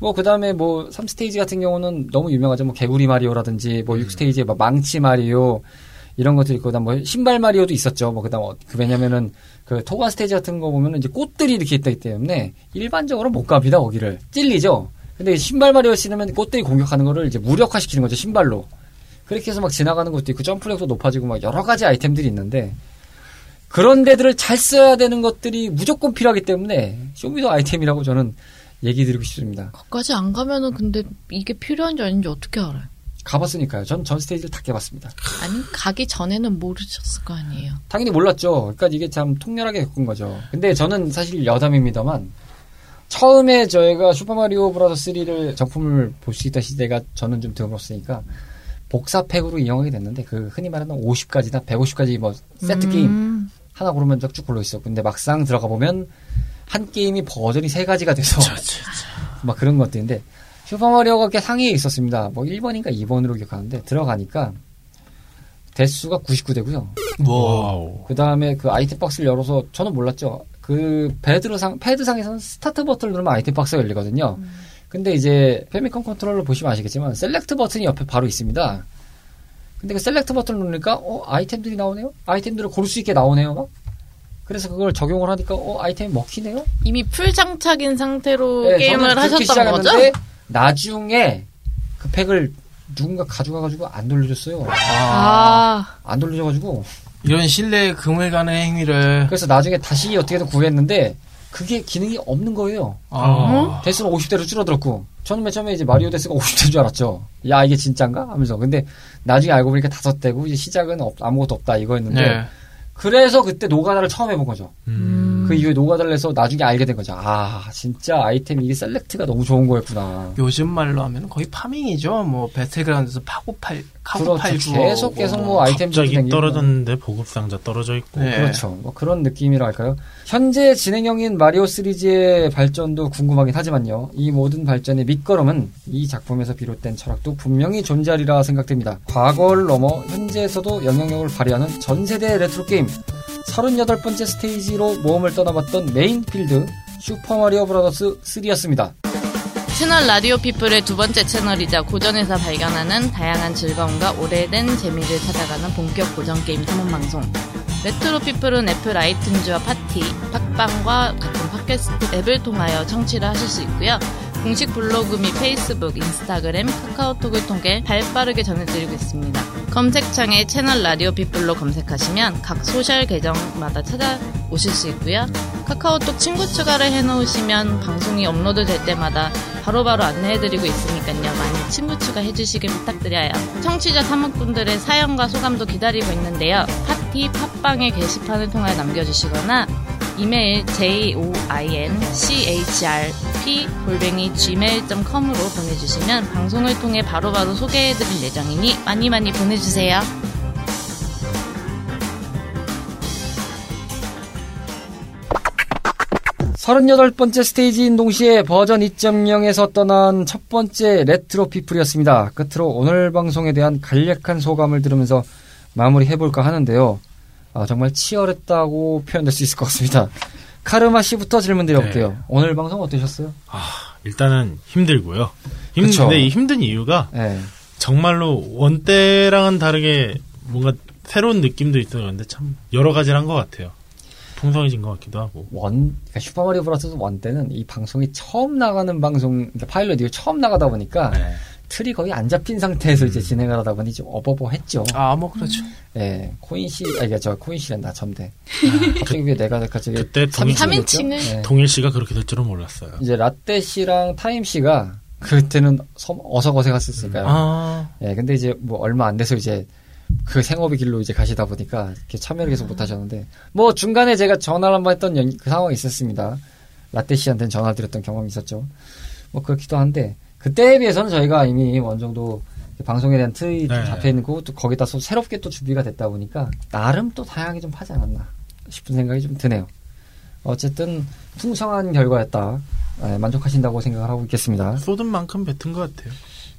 뭐 그 다음에 뭐 3스테이지 같은 경우는 너무 유명하죠. 뭐 개구리 마리오라든지 뭐 6스테이지에 뭐 망치 마리오 이런 것도 있고 그 다음 뭐 신발 마리오도 있었죠. 뭐 그 다음 어, 그 왜냐면은 그 토관 스테이지 같은 거 보면은 이제 꽃들이 이렇게 있기 때문에 일반적으로 못 갑니다. 거기를 찔리죠. 근데 신발 마리오 신으면 꽃들이 공격하는 거를 이제 무력화시키는 거죠. 신발로. 그렇게 해서 막 지나가는 것도 있고 점프력도 높아지고 막 여러 가지 아이템들이 있는데 그런 데들을 잘 써야 되는 것들이 무조건 필요하기 때문에 Show me the item이라고 저는 얘기 드리고 싶습니다. 거기까지 안 가면은 근데 이게 필요한지 아닌지 어떻게 알아요? 가봤으니까요. 전 전 스테이지를 다 깨봤습니다. 아니 가기 전에는 모르셨을 거 아니에요. 당연히 몰랐죠. 그러니까 이게 참 통렬하게 겪은 거죠. 근데 저는 사실 여담입니다만 처음에 저희가 슈퍼마리오 브라더 3를 정품을 볼 수 있던 시대가 저는 좀 드물었으니까 복사팩으로 이용하게 됐는데 그 흔히 말하는 50가지나 150가지 뭐 세트 게임 음. 하나 고르면 쭉 골로 있어. 근데 막상 들어가 보면 한 게임이 버전이 세 가지가 돼서 막 그런 것들인데 슈퍼마리오가 꽤 상위에 있었습니다. 뭐 1번인가 2번으로 기억하는데 들어가니까 대수가 99대고요. 뭐 wow. 그 다음에 그 item box를 열어서 저는 몰랐죠. 그 패드상 패드상에서는 스타트 버튼을 누르면 item box가 열리거든요. 근데 이제 패미컴 컨트롤러 보시면 아시겠지만 select 버튼이 옆에 바로 있습니다. 근데 그 select 버튼을 누르니까 어 아이템들이 나오네요. 아이템들을 고를 수 있게 나오네요. 막. 그래서 그걸 적용을 하니까 어 아이템이 먹히네요. 이미 풀 장착인 상태로 네, 게임을 하셨던 거죠? 나중에 그 팩을 누군가 가져가가지고 안 돌려줬어요. 아, 안 돌려줘가지고 이런 신뢰 금을 가는 행위를 그래서 나중에 다시 어떻게든 구했는데 그게 기능이 없는 거예요. 아, 대수는 50대로 줄어들었고 저는 맨 처음에 이제 마리오 대스가 50대인 줄 알았죠. 야 이게 진짠가 하면서 근데 나중에 알고 보니까 다섯 대고 이제 시작은 없- 아무것도 없다 이거였는데 네. 그래서 그때 노가다를 처음 해본 거죠. 음. 그 이후에 노가다를 해서 나중에 알게 된 거죠. 아, 진짜 아이템 이게 select가 너무 좋은 거였구나. 요즘 말로 하면 거의 farming이죠. 뭐 배틀그라운드에서 파고 팔, 카고 그렇죠. 팔고 계속 계속 뭐 아이템 갑자기 떨어졌는데 보급 상자 떨어져 있고. 네. 그렇죠. 뭐 그런 느낌이라 할까요? 현재 진행형인 마리오 시리즈의 발전도 궁금하긴 하지만요. 이 모든 발전의 밑거름은 이 작품에서 비롯된 철학도 분명히 존재하리라 생각됩니다. 과거를 넘어 현재에서도 영향력을 발휘하는 전 세대 레트로 게임 38번째 스테이지로 모험을 떠나봤던 main field 슈퍼마리오 브라더스 3였습니다. 채널 라디오 피플의 두 번째 채널이자 고전에서 발견하는 다양한 즐거움과 오래된 재미를 찾아가는 본격 고전 게임 탐험 방송. 레트로 피플은 애플 아이튠즈와 팟티, 팟빵과 같은 팟캐스트 앱을 통하여 청취를 하실 수 있고요. 공식 블로그 및 페이스북, 인스타그램, 카카오톡을 통해 발빠르게 전해드리고 있습니다. 검색창에 채널 라디오 피플로 검색하시면 각 소셜 계정마다 찾아오실 수 있고요. 카카오톡 친구 추가를 해놓으시면 방송이 업로드 될 때마다 바로바로 안내해드리고 있으니까요. 많이 친구 추가해주시길 부탁드려요. 청취자 탐험꾼들의 사연과 소감도 기다리고 있는데요. 팟티 팟빵의 게시판을 통해 남겨주시거나 이메일 골뱅이 gmail.com으로 보내주시면 방송을 통해 바로바로 소개해드릴 예정이니 많이 많이 보내주세요. 서른여덟 번째 스테이지인 동시에 버전 2.0에서 떠난 첫 번째 레트로 피플이었습니다. 끝으로 오늘 방송에 대한 간략한 소감을 들으면서 마무리해볼까 하는데요. 아, 정말 치열했다고 표현될 수 있을 것 같습니다. 카르마 씨부터 질문 드려볼게요. 네. 오늘 방송 어떠셨어요? 일단은 힘들고요. 힘, 그쵸. 근데 이 힘든 이유가 네. 정말로 one 때랑은 다르게 뭔가 새로운 느낌도. 근데 참 여러 가지를 한 것 같아요. 풍성해진 것 같기도 하고. one, 그러니까 슈퍼마리오 브라더스 one 때는 이 방송이 처음 나가는 방송, 그러니까 파일럿 이후 처음 나가다 보니까 네. 틀이 거의 안 잡힌 상태에서 음. 이제 진행을 하다 보니 좀 어버버했죠. 아, 뭐 그렇죠. 예, 코인 씨, 아, 이게 저 코인 씨란다, 점대. 갑자기 왜 내가 갑자기 그때 동일, 삼- 3인칭을 예. 동일 씨가 그렇게 될 줄은 몰랐어요. 이제 라떼 씨랑 타임 씨가 그때는 섬 어석어색했었으니까요. 아, 예, 근데 이제 뭐 얼마 안 돼서 이제 그 생업의 길로 이제 가시다 보니까 이렇게 참여를 계속 못 하셨는데 뭐 중간에 제가 전화를 한번 했던 연- 그 상황이 있었습니다. 라떼 씨한테는 전화 드렸던 경험이 있었죠. 뭐 그렇기도 한데 그때에 비해서는 저희가 이미 어느 정도 방송에 대한 틀이 좀 네. 잡혀 있는 거고 또 거기다 또 새롭게 또 준비가 됐다 보니까 나름 또 다양하게 좀 하지 않았나 싶은 생각이 좀 드네요. 어쨌든 풍성한 결과였다. 예, 만족하신다고 생각을 하고 있겠습니다. 쏟은 만큼 뱉은 것 같아요.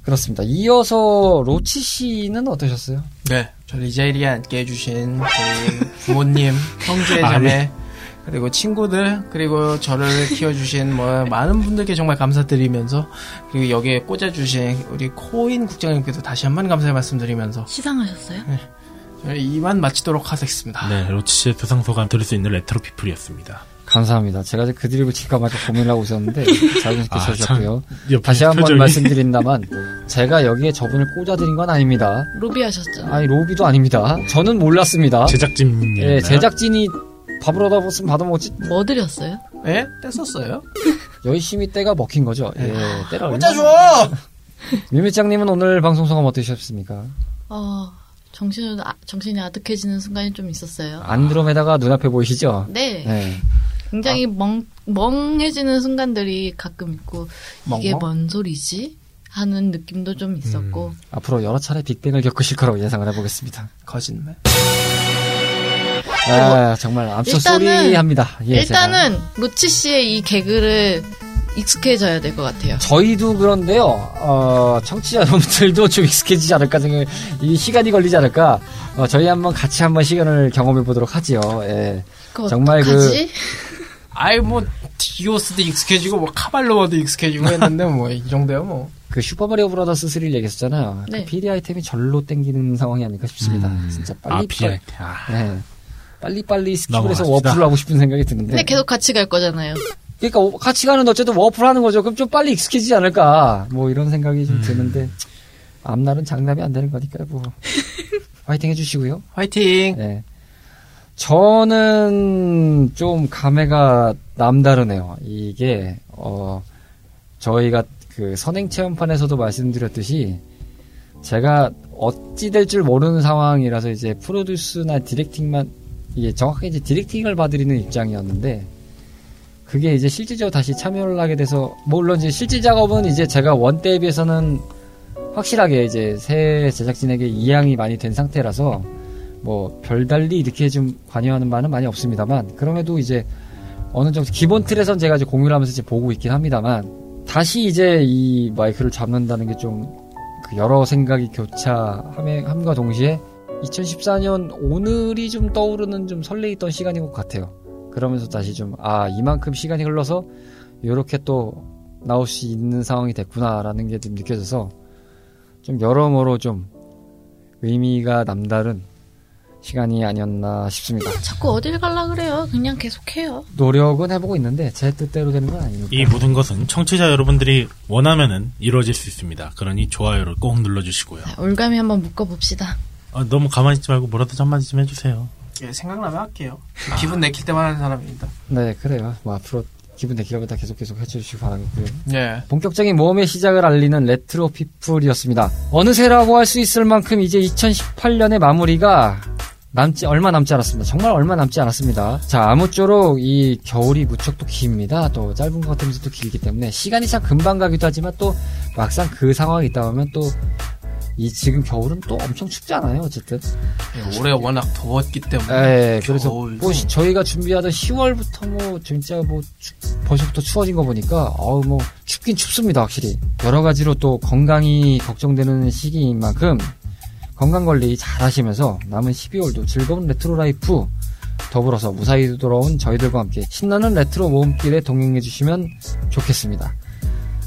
그렇습니다. 이어서 로치 씨는 어떠셨어요? 네. 저를 이 자리에 앉게 해주신 저희 부모님, 형제, 자매, 그리고 친구들, 그리고 저를 키워주신 뭐 많은 분들께 정말 감사드리면서 그리고 여기에 꽂아주신 우리 코인 국장님께도 다시 한 번 감사의 말씀드리면서 수상하셨어요? 저희 이만 마치도록 하겠습니다. 네, 로치 씨의 수상 소감 들을 수 있는 레트로 피플이었습니다. 감사합니다. 제가 이제 그 드립을 칠까 말까 고민을 하고 있었는데 자연스럽게 아, 쳐주셨고요. 옆에 다시 한번 표정이- 말씀드린다만 제가 여기에 저분을 꽂아드린 건 아닙니다. 로비 하셨죠? 아니 로비도 아닙니다. 저는 몰랐습니다. 제작진 예, 제작진이 밥을 얻어 먹으면 받아 먹지 뭐 드렸어요? 예? 뗐었어요? 열심히 때가 먹힌 거죠. 예, 때가 얼마나- 꽂아줘! 뮤미짱님은 오늘 방송 소감 어떠셨습니까? 어, 정신, 아, 정신이 아득해지는 순간이 좀 있었어요. 안드로메다가 눈앞에 보이시죠? 네. 네. 굉장히 멍, 멍해지는 순간들이 가끔 있고, 이게 멍멍? 뭔 소리지? 하는 느낌도 좀 있었고, 앞으로 여러 차례 빅뱅을 겪으실 거라고 예상을 해보겠습니다. 거짓말. 아, 정말 암소 소리 합니다. 예, 일단은, 로치 씨의 이 개그를 익숙해져야 될 것 같아요. 저희도 그런데요, 어, 청취자 여러분들도 좀 익숙해지지 않을까 생각, 이 시간이 걸리지 않을까, 어, 저희 한번 같이 한번 시간을 경험해 보도록 하지요, 예. 정말 그- 어떡하지? 아이 뭐 디오스도 익숙해지고 뭐 카발로워도 익숙해지고 했는데 뭐 이 정도야 뭐. 그 슈퍼마리오 브라더스 3를 얘기했었잖아요. 네. 그 피리 아이템이 절로 땡기는 상황이 아닐까 싶습니다. 음. 진짜 아, 빨리, 피해. 빨리, 아, 네. 빨리빨리 skip을 해서 넘어갑시다. warp를 하고 싶은 생각이 드는데. 근데 계속 같이 갈 거잖아요. 그러니까 오- 같이 가는데 어쨌든 warp를 하는 거죠. 그럼 좀 빨리 익숙해지지 않을까. 뭐 이런 생각이 좀 음. 드는데. 앞날은 장담이 안 되는 거니까요, 뭐. 화이팅 해주시고요. 화이팅! 네. 저는 좀 감회가 남다르네요. 이게, 어, 저희가 그 선행 체험판에서도 말씀드렸듯이 제가 어찌 될 줄 모르는 상황이라서 이제 프로듀스나 디렉팅만 이게 정확하게 이제 디렉팅을 봐드리는 입장이었는데 그게 이제 실질적으로 다시 참여를 하게 돼서 물론 이제 실질 작업은 이제 제가 원 때에 비해서는 확실하게 이제 새 제작진에게 이양이 많이 된 상태라서 뭐 별달리 이렇게 좀 관여하는 바는 많이 없습니다만 그럼에도 이제 어느 정도 기본 틀에선 제가 이제 공유를 하면서 이제 보고 있긴 합니다만 다시 이제 이 마이크를 잡는다는 게 좀 여러 생각이 교차함과 동시에 2014년 오늘이 좀 떠오르는 좀 설레있던 시간인 것 같아요. 그러면서 다시 좀, 아, 이만큼 시간이 흘러서 이렇게 또 나올 수 있는 상황이 됐구나라는 게 좀 느껴져서 좀 여러모로 좀 의미가 남다른 시간이 아니었나 싶습니다. 자꾸 어딜 갈라 그래요. 그냥 계속해요. 노력은 해보고 있는데 제 뜻대로 되는 건 아니니까. 이 모든 것은 청취자 여러분들이 원하면은 이루어질 수 있습니다. 그러니 좋아요를 꼭 눌러주시고요. 자, 올감이 한번 묶어봅시다. 아, 너무 가만히 있지 말고 뭐라도 한마디 좀 해주세요. 예, 생각나면 할게요. 기분 내킬 때만 하는 사람입니다. 네, 그래요. 뭐 앞으로 기분 내기보다 계속 계속 해주시기 바라겠고요. 예. 본격적인 모험의 시작을 알리는 레트로 피플이었습니다. 어느새라고 할 수 있을 만큼 이제 2018년의 마무리가 남지 얼마 남지 않았습니다. 정말 얼마 남지 않았습니다. 자 아무쪼록 이 겨울이 무척 또 깁니다. 또 짧은 것 같으면서 또 길기 때문에 시간이 참 금방 가기도 하지만 또 막상 그 상황이 있다 보면 또 이 지금 겨울은 또 엄청 춥잖아요. 어쨌든. 예, 올해 워낙 더웠기 때문에. 예, 그래서. 뭐 시- 저희가 준비하던 10월부터 뭐 진짜 뭐 추- 벌써부터 추워진 거 보니까 어우 뭐 춥긴 춥습니다 확실히 여러 가지로 또 건강이 걱정되는 시기인 만큼 건강 관리 잘 하시면서 남은 12월도 즐거운 retro life 더불어서 무사히 돌아온 저희들과 함께 신나는 레트로 모험길에 동행해 주시면 좋겠습니다.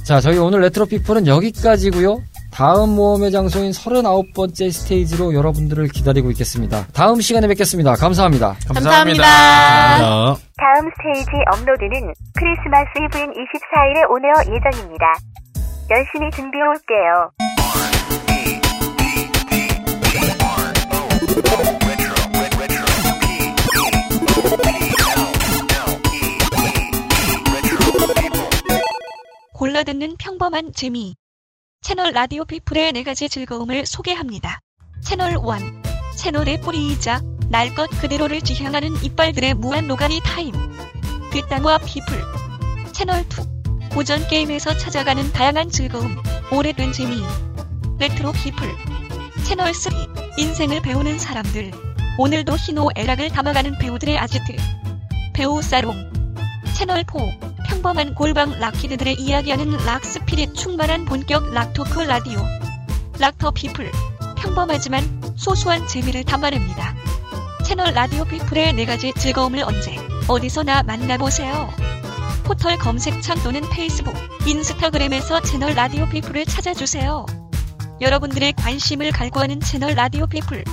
자, 저희 오늘 레트로 피플은 여기까지고요. 다음 모험의 장소인 39번째 스테이지로 여러분들을 기다리고 있겠습니다. 다음 시간에 뵙겠습니다. 감사합니다. 감사합니다. 자, 다음 스테이지 업로드는 크리스마스 이브인 24일에 오늘 예정입니다. 열심히 준비해 올게요. 골라듣는 평범한 재미. 채널 라디오 피플의 네 가지 즐거움을 소개합니다. 채널 1. 채널의 뿌리이자 날 것 그대로를 지향하는 이빨들의 무한 노가리 타임. 뒷담화 피플. 채널 2. 고전 게임에서 찾아가는 다양한 즐거움. 오래된 재미. 레트로 피플. 채널 3. 인생을 배우는 사람들. 오늘도 희노애락을 담아가는 배우들의 아지트. 배우 살롱. 채널 4. 평범한 골방 rock kid들의 이야기하는 rock spirit 충만한 본격 rock talk 라디오. 락터 피플. 평범하지만 소소한 재미를 담아냅니다. 채널 라디오 피플의 네 가지 즐거움을 언제, 어디서나 만나보세요. 포털 검색창 또는 페이스북, 인스타그램에서 채널 라디오 피플을 찾아주세요. 여러분들의 관심을 갈구하는 채널 라디오 피플.